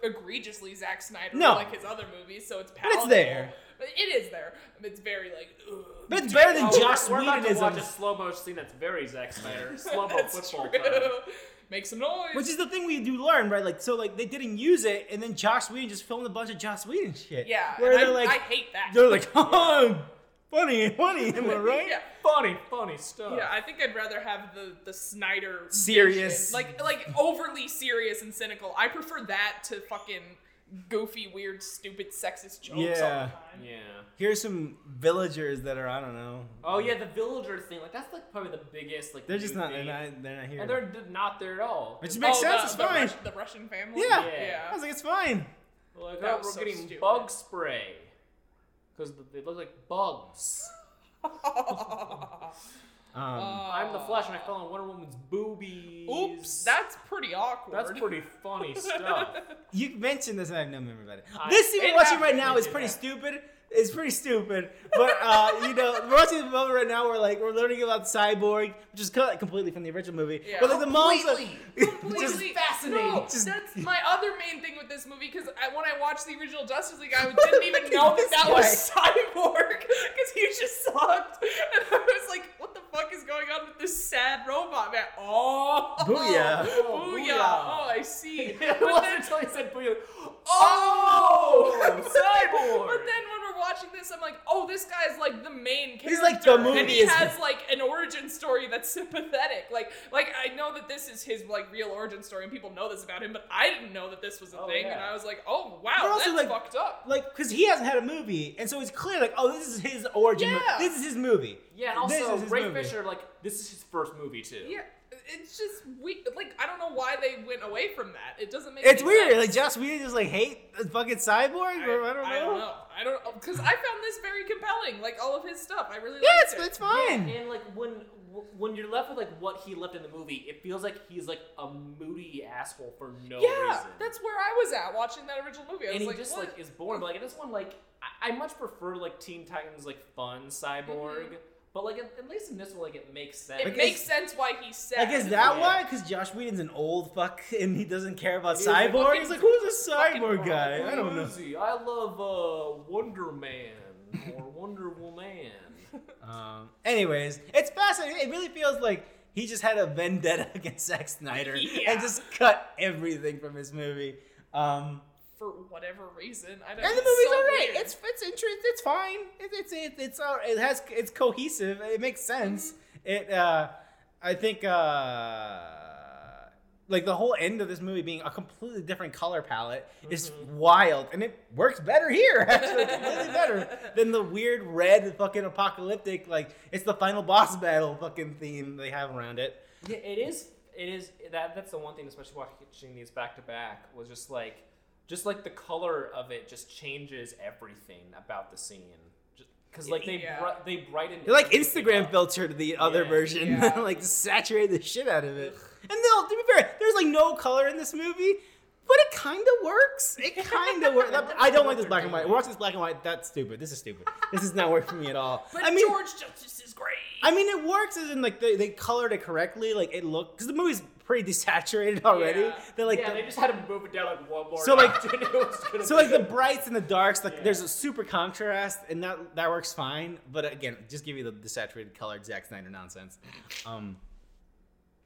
egregiously Zack Snyder No. like his other movies, so it's palatable. But it's there. But it is there. It's very like. Ugh. But it's better than Oh, we're- Joss we're, about to watch a slow mo scene that's very Zack Snyder. [LAUGHS] Slow mo That's football true. time. [LAUGHS] Make some noise. Which is the thing we do learn, right? Like, so like they didn't use it, and then Joss Whedon just filmed a bunch of Joss Whedon shit. yeah, where and they're I, like, I hate that. they're like, oh, funny, funny, am I [LAUGHS] right? yeah. Funny, funny stuff. Yeah, I think I'd rather have the the Snyder Serious. vision. like like overly serious and cynical. I prefer that to fucking goofy, weird, stupid, sexist jokes all the Yeah. time. Yeah. Here's some villagers that are I don't know. Oh yeah, the villager thing. Like that's like probably the biggest. Like They're just not. They're not. They're not here. And they're d- not there at all. Which oh, makes Oh, sense. the, it's the fine. Rus- the Russian family. yeah. yeah. I was like, it's fine. Like, That oh, we're so getting stupid. bug spray because they look like bugs. [LAUGHS] Um, [LAUGHS] I'm the Flash, and I fell on Wonder Woman's boobies. Oops, that's pretty awkward. that's pretty funny stuff. you mentioned this, and I have no memory about it. I- this scene it we're watching right now is pretty happen. stupid. It's pretty stupid, but uh, you know, we're watching the moment right now we're like we're learning about Cyborg, which is cut completely from the original movie. Yeah. But like the mom's like, Completely [LAUGHS] just fascinating. No, Just- that's my other main thing with this movie because when I watched the original Justice League, I [LAUGHS] didn't even know that that guy. was Cyborg because he just sucked, and I was like, "What the fuck is going on with this sad robot man?" Oh, Booyah. booyah! Oh, booyah. Oh, I see. [LAUGHS] it But wasn't then, until he said booyah. Oh! cyborg. but then when we're watching this, I'm like, "Oh, this guy's like the main character." He's like the movie and he is- has [LAUGHS] like an origin story that's sympathetic. Like, like I know that this is his like real origin story, and people know this about him, but I didn't know that this was a Oh, thing, and. I was like, "Oh But wow, also, that's like- fucked up." like because he hasn't had a movie, and so it's clear like, oh, this is his origin. mo- Yeah. This is his movie. yeah, and also Ray movie. Fisher, like this is his first movie too. Yeah, it's just we like I don't know why they went away from that. It doesn't make. Sense. It's any weird. sense. Like Joss Whedon just like hate the fucking cyborg. I, I don't know. I don't oh, know. I don't because I found this very compelling. Like all of his stuff, I really Yeah, it's, it. it's fine. And like when when you're left with like what he left in the movie, it feels like he's like a moody asshole for no yeah, reason. that's where I was at watching that original movie. I and was he like, just what? like is boring. But like in this one, like I, I much prefer like Teen Titans like fun mm-hmm. cyborg. But like at, at least in this one, like it makes sense. it Like, makes sense why he's sad. Like, is that Yeah. why? Because Joss Whedon's an old fuck [LAUGHS] and he doesn't care about He is like, cyborg. He's like, who's a cyborg guy? Who I don't know. he? I love uh, Wonder Man or [LAUGHS] Wonder Woman. Um, anyways, it's fascinating. It really feels like he just had a vendetta [LAUGHS] against Zack Snyder Yeah. and just cut everything from his movie. Um, for whatever reason. I don't. and the it's movie's so alright. It's it's interesting. It's fine. It, it's it, it's all, it has it's cohesive. It makes sense. It uh, I think uh, like the whole end of this movie being a completely different color palette is wild, and it works better here. [LAUGHS] Actually, completely better than the weird red fucking apocalyptic like it's the final boss battle fucking theme they have around it. Yeah, it is. It is that. That's the one thing, especially watching these back to back, was just like, just like the color of it just changes everything about the scene. Because like they Yeah. bri- they brighten. They like Instagram up. filtered the other Yeah. version, Yeah. [LAUGHS] like saturate the shit out of it. And no, to be fair, there's like no color in this movie, but it kind of works. It kind of works. I don't like this black and white. [LAUGHS] We're watching this black and white. That's stupid. This is stupid. This does not work for me at all. But I mean, George Justice is great. I mean, it works as in like they, they colored it correctly. Like it looked because the movie's pretty [LAUGHS] desaturated already. Yeah. They're like yeah, the- they just had to move it down like one more. So, like- notch and it was gonna so like the brights and the darks, like Yeah. there's a super contrast, and that that works fine. But again, just give you the desaturated color Zack Snyder nonsense. Um,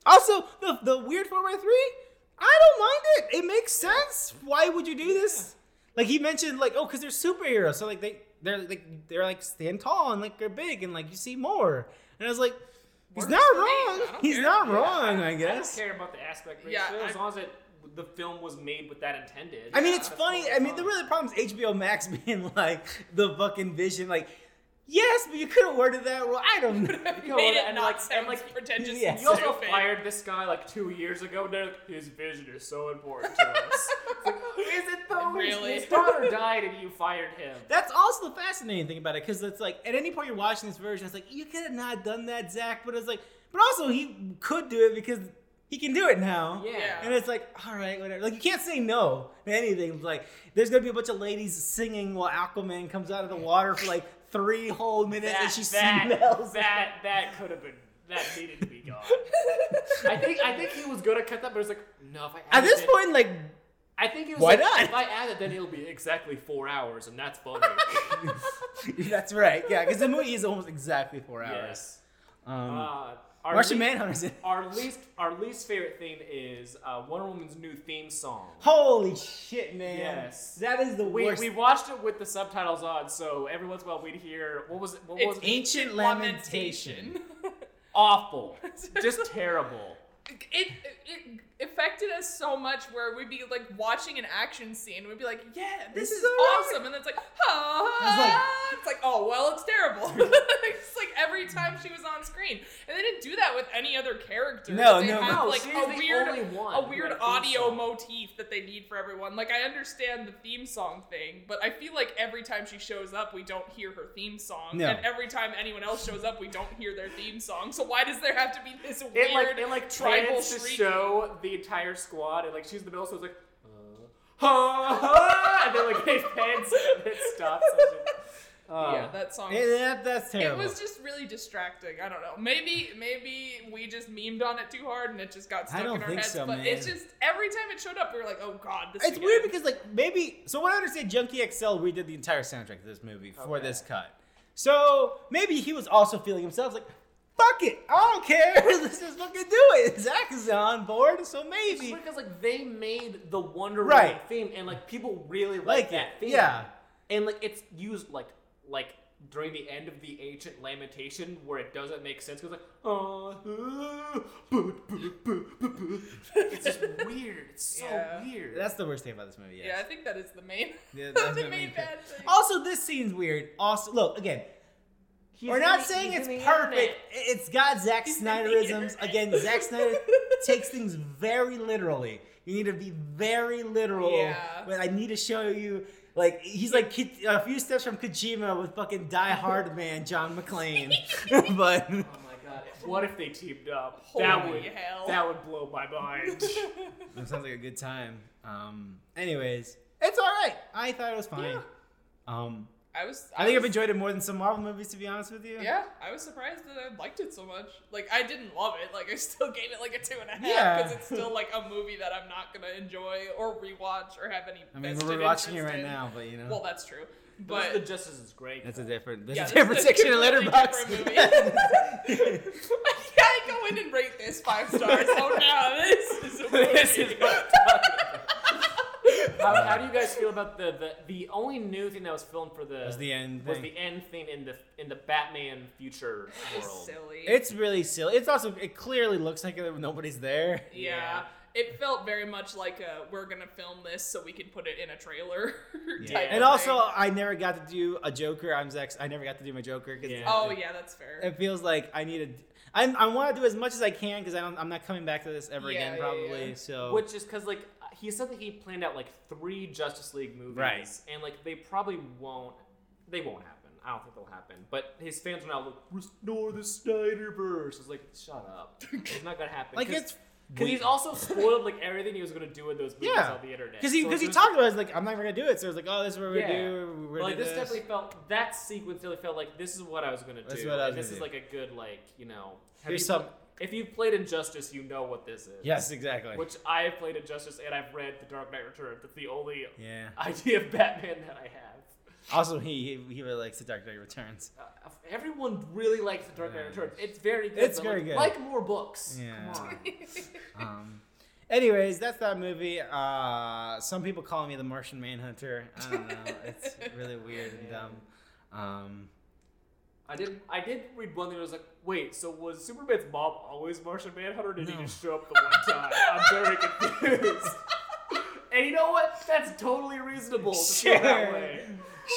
also, the the weird four by three, I don't mind it. It makes sense. Why would you do this? Like he mentioned, like oh, because they're superheroes, so like they they're like they're like stand tall and like they're big and like you see more. And I was like, he's not for me. Wrong. He's care. not Yeah, wrong, I I don't guess. care about the aspect ratio Yeah, as I- long as it the film was made with that intended. I mean, Yeah, it's funny. I mean, the fine. really problem is HBO Max [LAUGHS] being like the fucking vision. Like, yes, but you could have worded that. Well, I don't [LAUGHS] know. You know, Made it and not like- sound and like- [LAUGHS] pretentious. Yeah. You also [LAUGHS] stupid. fired this guy like two years ago. And they're like, his vision is so important to us. It's like, is it though? His- Really? His daughter died, and you fired him. That's also the fascinating thing about it, because it's like at any point you're watching this version, it's like you could have not done that, Zach. But it's like, but also he could do it because he can do it now. Yeah. Yeah. And it's like, all right, whatever. Like you can't say no to anything. Like there's gonna be a bunch of ladies singing while Aquaman comes out of the water for like three whole minutes, and That she that smells. that that could have been that needed to be gone. [LAUGHS] I think I think he was gonna cut that, but it's like no. If I At this it- point, like, I think it was Why like, not? If I add it, then it'll be exactly four hours, and that's funny. [LAUGHS] that's right. Yeah, because the movie is almost exactly four hours. yes. Um, Uh, our Martian least, Manhunter's in. [LAUGHS] Our least our least favorite theme is uh, Wonder Woman's new theme song. Holy shit, man! Yes. that is the We, worst. we watched it with the subtitles on, so every once in a while we'd hear what was it? What was It's it? Ancient Lamentation. [LAUGHS] Awful, just terrible. it, it affected us so much where we'd be like watching an action scene. We'd be like yeah this, This is, is awesome. And then it's like ah It's like- it's like oh well it's terrible. [LAUGHS] It's like every time she was on screen. And they didn't do that with any other character. No, they no, had no, like she's a the weird only one a weird had a theme audio motif that they need for everyone. Like I understand the theme song thing but I feel like every time she shows up we don't hear her theme song. No. and every time anyone else shows up we don't hear their theme song. So why does there have to be this weird It like it like tribal to show the entire squad, and like she's in the middle, so it's like, uh, ha, ha, and then like it pans and it stops. Oh. yeah, that song. Yeah, that, that's It was just really distracting. I don't know. Maybe maybe we just memed on it too hard and it just got stuck don't in our think heads. so, but man. it's just every time it showed up, we were like, "Oh God, this." It's again. weird because like maybe so what I understand Junkie XL redid the entire soundtrack of this movie for this cut. So maybe he was also feeling himself like fuck it, I don't care. [LAUGHS] Let's just fucking do it. Zach is on board, so It's maybe because like they made the Wonder Right. Theme, and like people really like, Like that it, theme. yeah. and like it's used like like during the end of the ancient lamentation where it doesn't make sense because like oh, uh, boo, boo, boo, boo, boo. it's just weird. It's so Yeah. weird. that's the worst thing about this movie. Yes. Yeah, I think that is the main. Yeah, [LAUGHS] that's the the main main bad thing. Also, this scene's weird. Also, look again. He's We're in not the- saying it's perfect. internet. It's got Zack He's Snyderisms. Again, Zack Snyder [LAUGHS] takes things very literally. You need to be very literal. Yeah. But I need to show you, like, he's like a few steps from Kojima with fucking Die Hard [LAUGHS] Man, John McClane. [LAUGHS] but Oh my god! What if they teamed up? that Holy would hell. that would blow my mind. that sounds like a good time. Um, anyways, it's all right. I thought it was fine. Yeah. Um, I was. I think I've enjoyed it more than some Marvel movies, to be honest with you. Yeah, I was surprised that I liked it so much. Like, I didn't love it. Like, I still gave it like a two and a half Yeah. because it's still like a movie that I'm not gonna enjoy or rewatch or have any. I mean, we're watching it right in. now, but you know. Well, that's true. but But the Justice is great. That's a different. That's Yeah, a this different is a section of completely Letterboxd. [LAUGHS] I can't go in and rate this five stars. Oh no, this is a [LAUGHS] movie. this is what I'm talking about. How, how do you guys feel about the, the the only new thing that was filmed for the Was the end was thing. the end thing in the in the Batman future It's world? silly. It's really silly. It's also it clearly looks like nobody's there. yeah. Yeah. It felt very much like a, we're gonna film this so we can put it in a trailer. [LAUGHS] Yeah. type And of also, thing. I never got to do a Joker. I'm Zach. I never got to do my Joker because Yeah. oh yeah, that's fair. it feels like I needed. I, I want to do as much as I can because I don't. I'm not coming back to this ever Yeah, again yeah, probably. yeah. So Which is because like he said that he planned out like three Justice League movies, Right. And like they probably won't. They won't happen. I don't think they'll happen. But his fans are now like restore the Snyderverse. It's like shut up. It's not gonna happen. [LAUGHS] like it's Because he's also spoiled like everything he was gonna do in those movies Yeah. on the internet. because he because it he talked about it, like I'm not gonna do it. So it's like oh this is what we're Yeah. gonna do. We're like do this, definitely felt that sequence really felt like this is what I was gonna do. This is what I was and this gonna is do. like a good like you know. Here's some- if you've played Injustice, you know what this is. Yes, exactly. Which I have played Injustice and I've read The Dark Knight Returns. That's the only yeah. idea of Batman that I have. Also, he he, really likes the Dark Knight Returns. Uh, everyone really likes The Dark Knight Returns. It's very good. It's very like, good. Like more books. Yeah. Come on. [LAUGHS] Um, anyways, that's that movie. Uh, some people call me the Martian Manhunter. I don't know. it's [LAUGHS] really weird and dumb. Um, I did. I did read one thing. I was like, wait. So was Superman's mom always Martian Manhunter? Or did No. he just show up the one time? I'm very confused. [LAUGHS] And you know what? That's totally reasonable to Sure.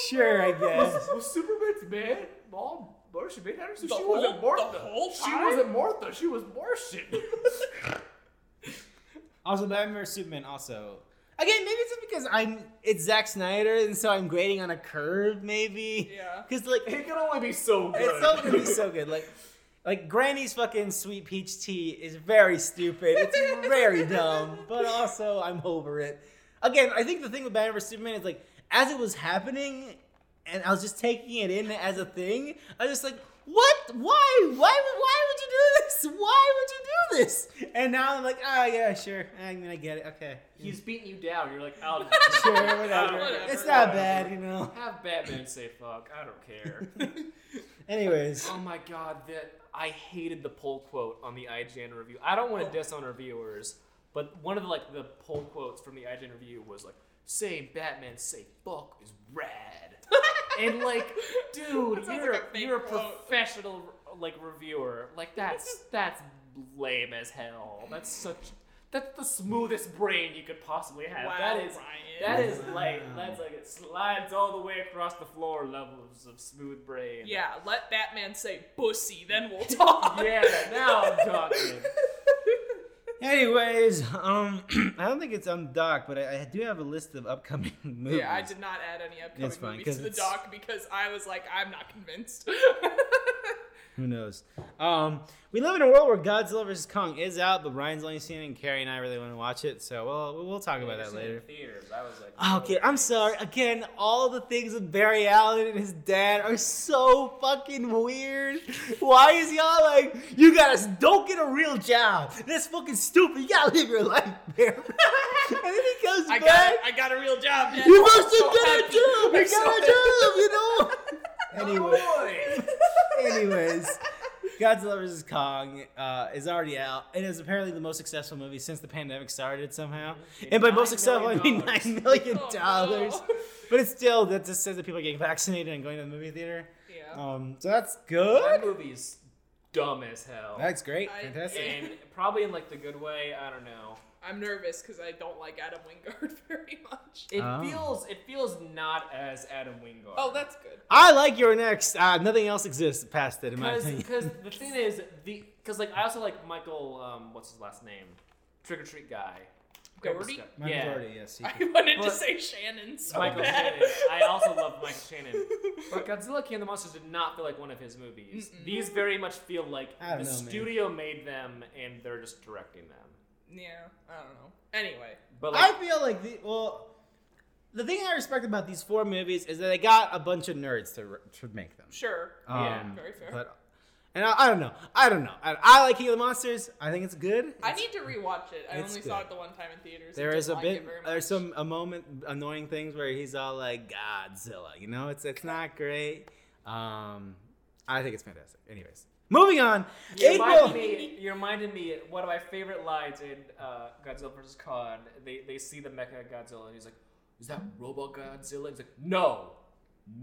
Sure, I guess. Was Superman's man mom Martian Manhunter? So The she whole- wasn't Martha. she wasn't [LAUGHS] Martha. She was Martian. [LAUGHS] Also, Batman vs Superman. Also, again, maybe it's just because I'm it's Zack Snyder, and so I'm grading on a curve, maybe. Yeah. Because like it can only be so good. it's so gonna be so good. Like, like Granny's fucking sweet peach tea is very stupid. It's very dumb, but also I'm over it. Again, I think the thing with Batman vs Superman is like as it was happening, and I was just taking it in as a thing. I was just like, what? Why? Why? would- Why would you do this? Why would you do this? And now I'm like, ah, yeah, sure. I mean, I get it. Okay, He's beating you down. You're like, I'll [LAUGHS] sure, whatever. Whatever. It's not bad, you know. Have Batman say fuck. I don't care. [LAUGHS] Anyways, oh my god, that I hated the poll quote on the IGN review. I don't want to diss on reviewers, but one of the like the poll quotes from the IGN review was like, "Saying Batman say fuck is rad," and like, dude, you're like a fake you're a professional like reviewer. Like that's [LAUGHS] that's lame as hell. That's such. That's the smoothest brain you could possibly have. Wow, that is Ryan. that is like that's like it slides all the way across the floor levels of smooth brain. Yeah, let Batman say bussy, then we'll [LAUGHS] talk. Yeah, now I'm talking. [LAUGHS] anyways, um, [CLEARS THROAT] I don't think it's on doc, but I, I do have a list of upcoming movies. [LAUGHS] Yeah, I did not add any upcoming movies to the doc because I was like, I'm not convinced. [LAUGHS] Who knows? Um, we live in a world where Godzilla vs Kong is out, but Ryan's only seen it, and Carrie and I really want to watch it. So, well, we'll talk about that later. Theaters. I was like, Okay, I'm sorry. Again, all the things with Barry Allen and his dad are so fucking weird. Why is y'all like, you gotta don't get a real job? That's fucking stupid. You gotta live your life, Barry. [LAUGHS] and then he goes I back. got, I got a real job. Dad. You must so have got a [LAUGHS] job. You so got a job, you know. [LAUGHS] anyway, Boy. Anyways, [LAUGHS] Godzilla vs Kong uh, is already out. It is apparently the most successful movie since the pandemic started somehow. And by most successful, I million mean dollars. nine million [LAUGHS] Oh, dollars. no. But it's still that just says that people are getting vaccinated and going to the movie theater. Yeah. Um, so that's That good. movie's dumb as hell. That's great. I- Fantastic. and probably in like the good way. I don't know. I'm nervous because I don't like Adam Wingard [LAUGHS] very much. It Oh. feels it feels not as Adam Wingard. Oh, that's good. I like your next. Uh, nothing else exists past it, in my opinion. because the [LAUGHS] thing is the because like I also like Michael um what's his last name Trick or Treat guy. Dougherty? Michael Yeah. Dougherty, yes. he- [LAUGHS] I wanted to But- say Shannon so Michael bad. Shannon. I also love Michael Shannon. But Godzilla King of the Monsters did not feel like one of his movies. These very much feel like the don't know, man. studio made them and they're just directing them. Yeah, I don't know. Anyway, But I feel like the well, the thing I respect about these four movies is that they got a bunch of nerds to to make them. sure. Yeah, Um, very fair. But and I, I don't know. I don't know. I, I like King of the Monsters. I think it's good. I need to rewatch it. I it's only saw it the one time in theaters. There is a like bit. There's some a moment annoying things where he's all like Godzilla. You know, it's it's not great. Um, I think it's fantastic. Anyways, moving on. you April. reminded me. You reminded me. One of my favorite lines in uh, Godzilla vs Kong. They they see the Mecha Godzilla and he's like, "Is that Robo Godzilla?" He's like, "No,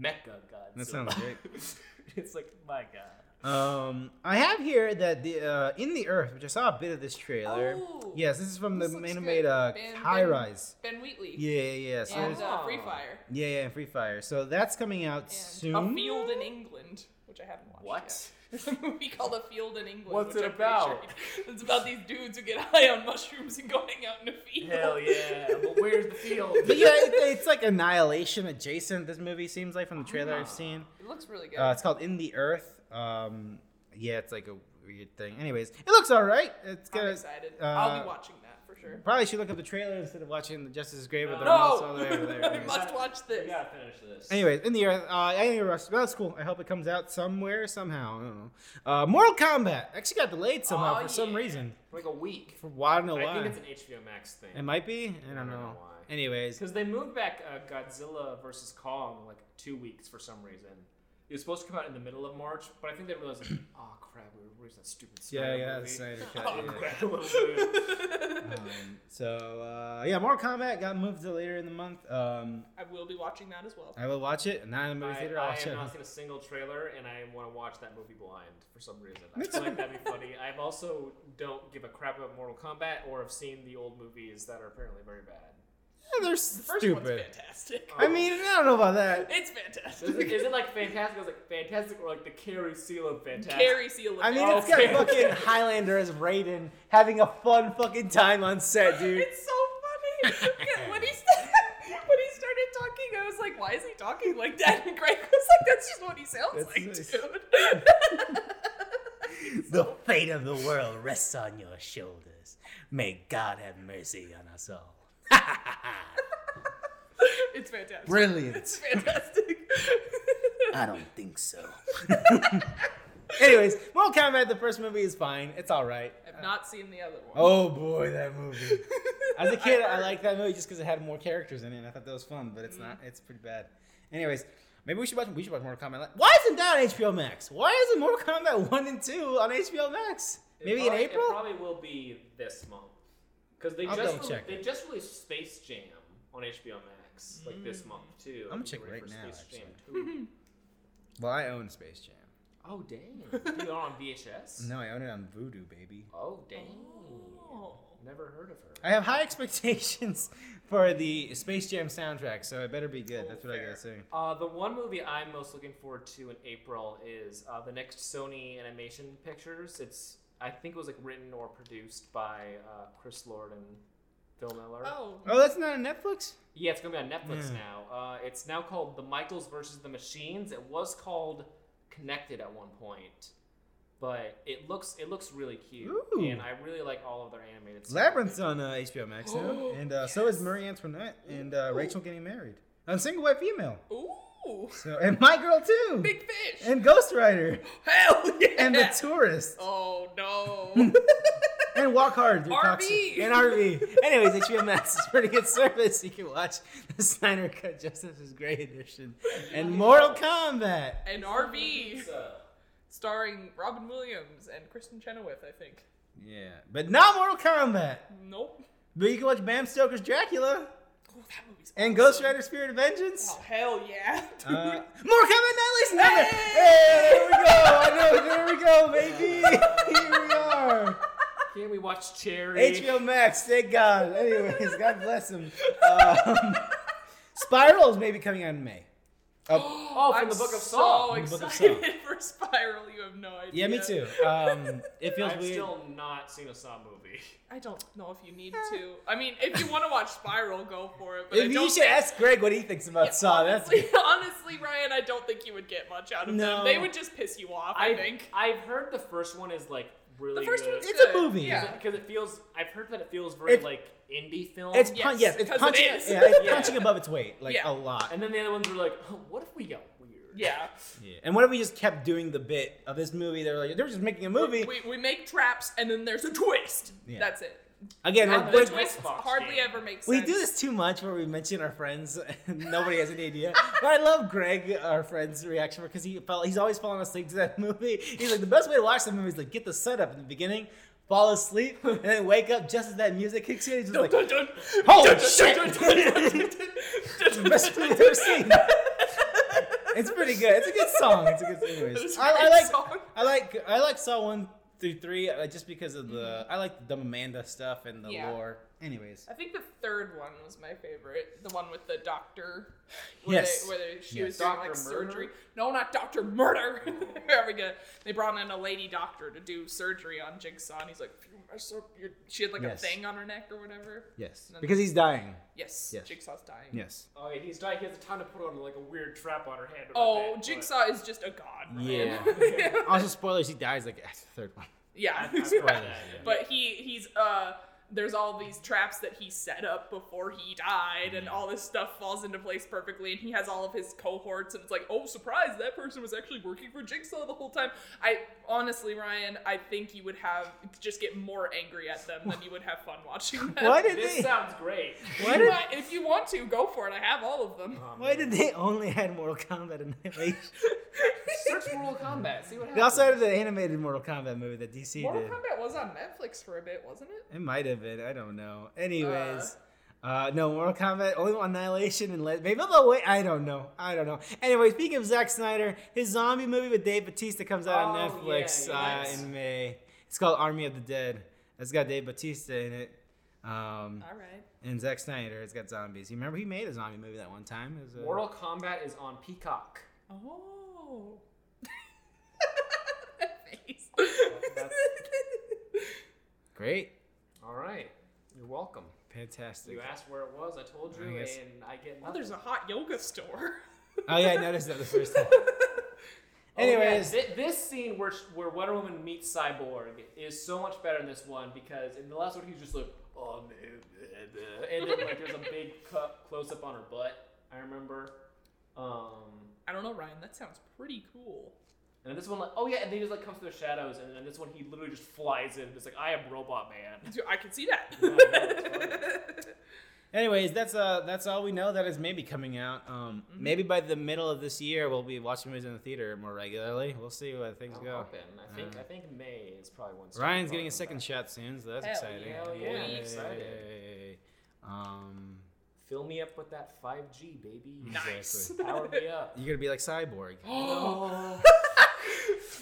Mecha Godzilla." That sounds great. [LAUGHS] it's like my god. Um, I have here that the uh, in the Earth, which I saw a bit of this trailer. Oh, yes, this is from this the looks animated good. uh, Ben- High Ben- Rise. Ben Wheatley. Yeah, yeah, yeah. So And there's- uh. Free Fire. yeah, yeah, Free Fire. So that's coming out And soon. A Field in England, which I haven't watched. What? yet. There's a movie called A Field in England. What's which it I'm about? sure- [LAUGHS] It's about these dudes who get [LAUGHS] high on mushrooms and going out in a field. Hell yeah! But where's the field? But yeah, it, it's like Annihilation adjacent. This movie seems like from the trailer I've seen. It looks really good. Uh, it's called In the Earth. Um, yeah, it's like a weird thing. Anyways, it looks all right. It's I'm excited. uh, I'll be watching that for sure. Probably should look up the trailer instead of watching the Justice is Great, but they're No! also all the way over there. [LAUGHS] I Anyways. must watch We this. gotta finish this. Anyways, in the earth, uh, I think Rush. That's cool. I hope it comes out somewhere, somehow. I don't know. Uh, Mortal Kombat actually got delayed somehow Oh, for some yeah. reason. For like a week. For why? I don't know I why. think it's an HBO Max thing. It might be. I don't I don't know. know why. Anyways, Because they moved back uh, Godzilla versus Kong like two weeks for some reason. It was supposed to come out in the middle of March, but I think they realized, like, [CLEARS THROAT] oh crap, we where's that stupid yeah, Snyder yeah, the movie? Snyder [LAUGHS] cut. Oh yeah. crap, what a move. Um, so uh, yeah, Mortal Kombat got moved to later in the month. Um, I will be watching that as well. I will watch it. Not in the movie I, theater. I'll I watch have it. not seen a single trailer, and I want to watch that movie blind for some reason. I That's feel like that'd be funny. I also don't give a crap about Mortal Kombat, or have seen the old movies that are apparently very bad. They're The first one's stupid. fantastic. I mean, I don't know about that. it's fantastic. is it like fantastic? Is it like fantastic or like the Carrie Seal of fantastic? Carrie Seal. I mean, Oh, it's got fucking [LAUGHS] Highlander as Raiden having a fun fucking time on set, dude. It's so funny. [LAUGHS] when he st- [LAUGHS] when he started talking, I was like, "Why is he talking like that?" And Greg was like, "That's just what he sounds That's like, nice. dude." The fate of the world rests on your shoulders. May God have mercy on us all. It's fantastic. Brilliant. It's fantastic. [LAUGHS] I don't think so. [LAUGHS] Anyways, Mortal Kombat, the first movie is fine. It's all right. I've not seen the other one. Oh boy, that movie. [LAUGHS] As a kid, I heard- liked that movie just because it had more characters in it. and I thought that was fun, but it's mm. not. It's pretty bad. Anyways, maybe we should watch. We should watch Mortal Kombat. Why isn't that on HBO Max? Why isn't Mortal Kombat one and two on HBO Max? It Maybe probably- in April. It probably will be this month because they I'll just re- they just released Space Jam on HBO Max like this month too. I'm gonna Get check ready right now, Space Jam 2. [LAUGHS] Well, I own Space Jam. oh dang! [LAUGHS] Do you on VHS? No, I own it on Vudu, baby. Oh dang! Oh. Never heard of her. I have high [LAUGHS] expectations for the Space Jam soundtrack, so it better be good. Oh, That's what I gotta say. Uh, the one movie I'm most looking forward to in April is uh, the next Sony Animation Pictures. It's I think it was like written or produced by uh, Chris Lord and Phil Miller. Oh. Oh, that's not on Netflix. Yeah, it's gonna be on Netflix Yeah. now. Uh, it's now called The Mitchells versus the Machines. It was called Connected at one point, but it looks it looks really cute, Ooh. and I really like all of their animated. stuff. Labyrinth's on uh, HBO Max now, [GASPS] and uh, so is Marie Antoinette and uh, Rachel getting married. A single white female. Ooh. So and my girl too. Big fish. and Ghost Rider [GASPS] Hell yeah. and the tourist Oh no. [LAUGHS] and Walk Hard. through RV. Toxic- and RV. Anyways, HBO Max is pretty good service. You can watch the Snyder Cut Justice is Great edition and Mortal Kombat. and RV starring Robin Williams and Kristin Chenoweth, I think. Yeah, but not Mortal Kombat. Nope. But you can watch Bram Stoker's Dracula Oh, that movie's and. Ghost Rider Spirit of Vengeance. Oh hell yeah. [LAUGHS] Uh, Mortal Kombat Annihilation. Hey! hey, there we go. I know. There we go, baby. [LAUGHS] Here we are. Can't we watch Cherry? HBO Max. Thank God. Anyways, God bless him. Um, Spiral is maybe coming out in May. Oh, [GASPS] Oh, from I'm the Book of so Saw. From the Book of excited [LAUGHS] for Spiral. You have no idea. yeah, me too. [LAUGHS] Um, it feels I've weird. still not seen a Saw movie. I don't know if you need to. I mean, if you want to watch Spiral, go for it. But If don't you should think- ask Greg what he thinks about Saw. That's honestly, [LAUGHS] honestly, Ryan, I don't think you would get much out of No. them. They would just piss you off. I, I think. I've heard the first one is like really The first good. one's It's a movie. Yeah. because it feels. I've heard that it feels very It's- like indie film. it's Yes, pun- yes, it's 'cause it punching. is. yeah, it's [LAUGHS] Yeah. punching above its weight, like Yeah. a lot. and then the other ones were like, oh, what if we got weird? Yeah. [LAUGHS] Yeah. And what if we just kept doing the bit of this movie? They're like, they're just making a movie. We, we make traps and then there's a twist. Yeah. That's it. Again, And we're- The twist Xbox hardly game? ever makes we do this too much where we mention our friends and [LAUGHS] nobody has any idea. But I love Greg, our friend's reaction because he fell, he's always falling asleep to that [LAUGHS] movie. He's like, the best way to watch the movie is like get the setup in the beginning, fall asleep, [LAUGHS] and then wake up just as that music kicks in. He's just like, Dun, dun, holy dun, dun, shit! the best movie I've ever seen. It's pretty good. It's a good song. It's a good. Anyways, It's a I, I great like song. I like I like Saw one through three uh, just because of the I like the Dumb Amanda stuff and the Yeah. lore. Anyways, I think the third one was my favorite. The one with the doctor. [SIGHS] Where Yes. They, where they, she Yes. was doing Dr. like Murder? surgery. No, not Doctor Murder. [LAUGHS] there we go. They brought in a lady doctor to do surgery on Jigsaw, and he's like, "If you mess up your-" she had like Yes. a thing on her neck or whatever. yes, because he's dying. Yes, Yes. Jigsaw's dying. Yes. Oh, yeah, he's dying. He has a time to put on like a weird trap on her head. or Oh, that, but- Jigsaw is just a god. Yeah. man. [LAUGHS] also, spoilers. He dies like after the third one. yeah. I- I that, yeah. But he he's uh there's all these traps that he set up before he died and all this stuff falls into place perfectly and he has all of his cohorts and it's like oh surprise that person was actually working for jigsaw the whole time i honestly ryan i think you would have just get more angry at them than you would have fun watching them Why did This they? sounds great. Why did, if you want to go for it i have all of them Um, why did they only had Mortal Kombat Annihilation? [LAUGHS] search Mortal Kombat? See what happens. They also had the animated Mortal Kombat movie that DC mortal did. kombat was on netflix for a bit wasn't it It might have been. I don't know. Anyways. Uh, no, Mortal Kombat, only Annihilation and Le- maybe they'll wait. I don't know. I don't know. Anyway, speaking of Zack Snyder, his zombie movie with Dave Batista comes out on Oh, Netflix yeah, uh, in May. It's called Army of the Dead. It's got Dave Batista in it. Um, All right. and Zack Snyder has got zombies. You remember he made a zombie movie that one time? It was, uh, Mortal Kombat is on Peacock. Oh. [LAUGHS] That face. [LAUGHS] Great. All right. You're welcome. Fantastic. You asked where it was. I told you, I guess- and I get Oh, nothing. there's a hot yoga store. [LAUGHS] Oh yeah, I noticed that the first time. [LAUGHS] Oh, yeah, Anyways, thi- this scene where where Wonder Woman meets Cyborg is so much better in this one because in the last one he's just like, oh man, blah, blah," and then like there's a big close up on her butt. I remember. Um, I don't know, Ryan. That sounds pretty cool. And then this one like, oh yeah, and then he just like comes through the shadows, and then this one he literally just flies in, and it's like, I am Robot Man. I can see that. [LAUGHS] Yeah, I know, [LAUGHS] anyways, that's uh that's all we know that is maybe coming out. Um, Mm-hmm. maybe by the middle of this year we'll be watching movies in the theater more regularly. We'll see where things I'm go. hoping. I think Uh, I think May is probably when. Ryan's getting a second back. shot soon, so that's Hell exciting. Hell yeah, I'm Yay. excited. Um, Fill me up with that 5G, baby. Nice. [LAUGHS] Power me up. you're gonna be like Cyborg. [GASPS] Oh.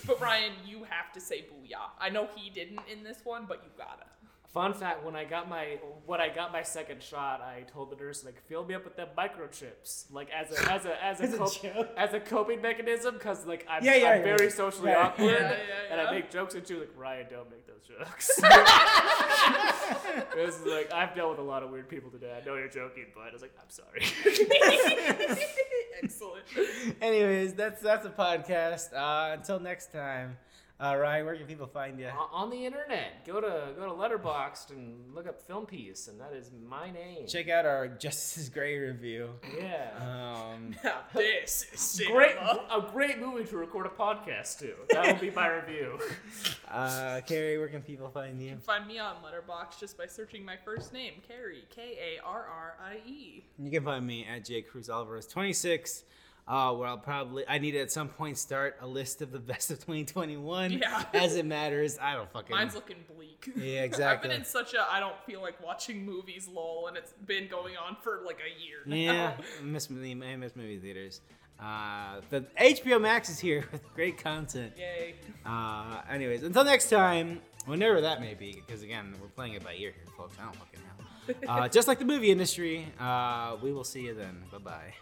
But Ryan, you have to say booyah. I know he didn't in this one, but you gotta. Fun fact: When I got my when I got my second shot, I told the nurse like, "Fill me up with them microchips," like as a as a as a, [LAUGHS] As a cope- joke? as a coping mechanism, because like I'm, Yeah, yeah, I'm yeah. very socially Right. awkward, Yeah, yeah, and. I make jokes and she was like, "Ryan, don't make those jokes." [LAUGHS] [LAUGHS] This is like I've dealt with a lot of weird people today. I know you're joking, but I was like, "I'm sorry." Excellent. Anyways, that's that's a podcast. Uh, until next time, uh, Ryan, where can people find you? On the internet, go to go to Letterboxd and look up Film Piece, and that is my name. Check out our Justice Gray review. Yeah. Um, [LAUGHS] Now this is Great, a great movie to record a podcast to. That'll be my review. [LAUGHS] uh, Carrie, where can people find you? You can find me on Letterboxd just by searching my first name, Carrie, K A R R I E. You can find me at J Cruz Alvarez 26, uh, where I'll probably I need to at some point start a list of the best of 2021 Yeah. as it matters. I don't fucking. Mine's looking bleak. Yeah, [LAUGHS] I've exactly. been in such a I don't feel like watching movies lull, and it's been going on for like a year. Now. yeah, I miss movie, I miss movie theaters. Uh, the HBO Max is here with great content. Yay. Uh, anyways, until next time, whenever that may be, because again, we're playing it by ear here, folks. I don't fucking know. [LAUGHS] Uh, just like the movie industry, uh, we will see you then. Bye bye.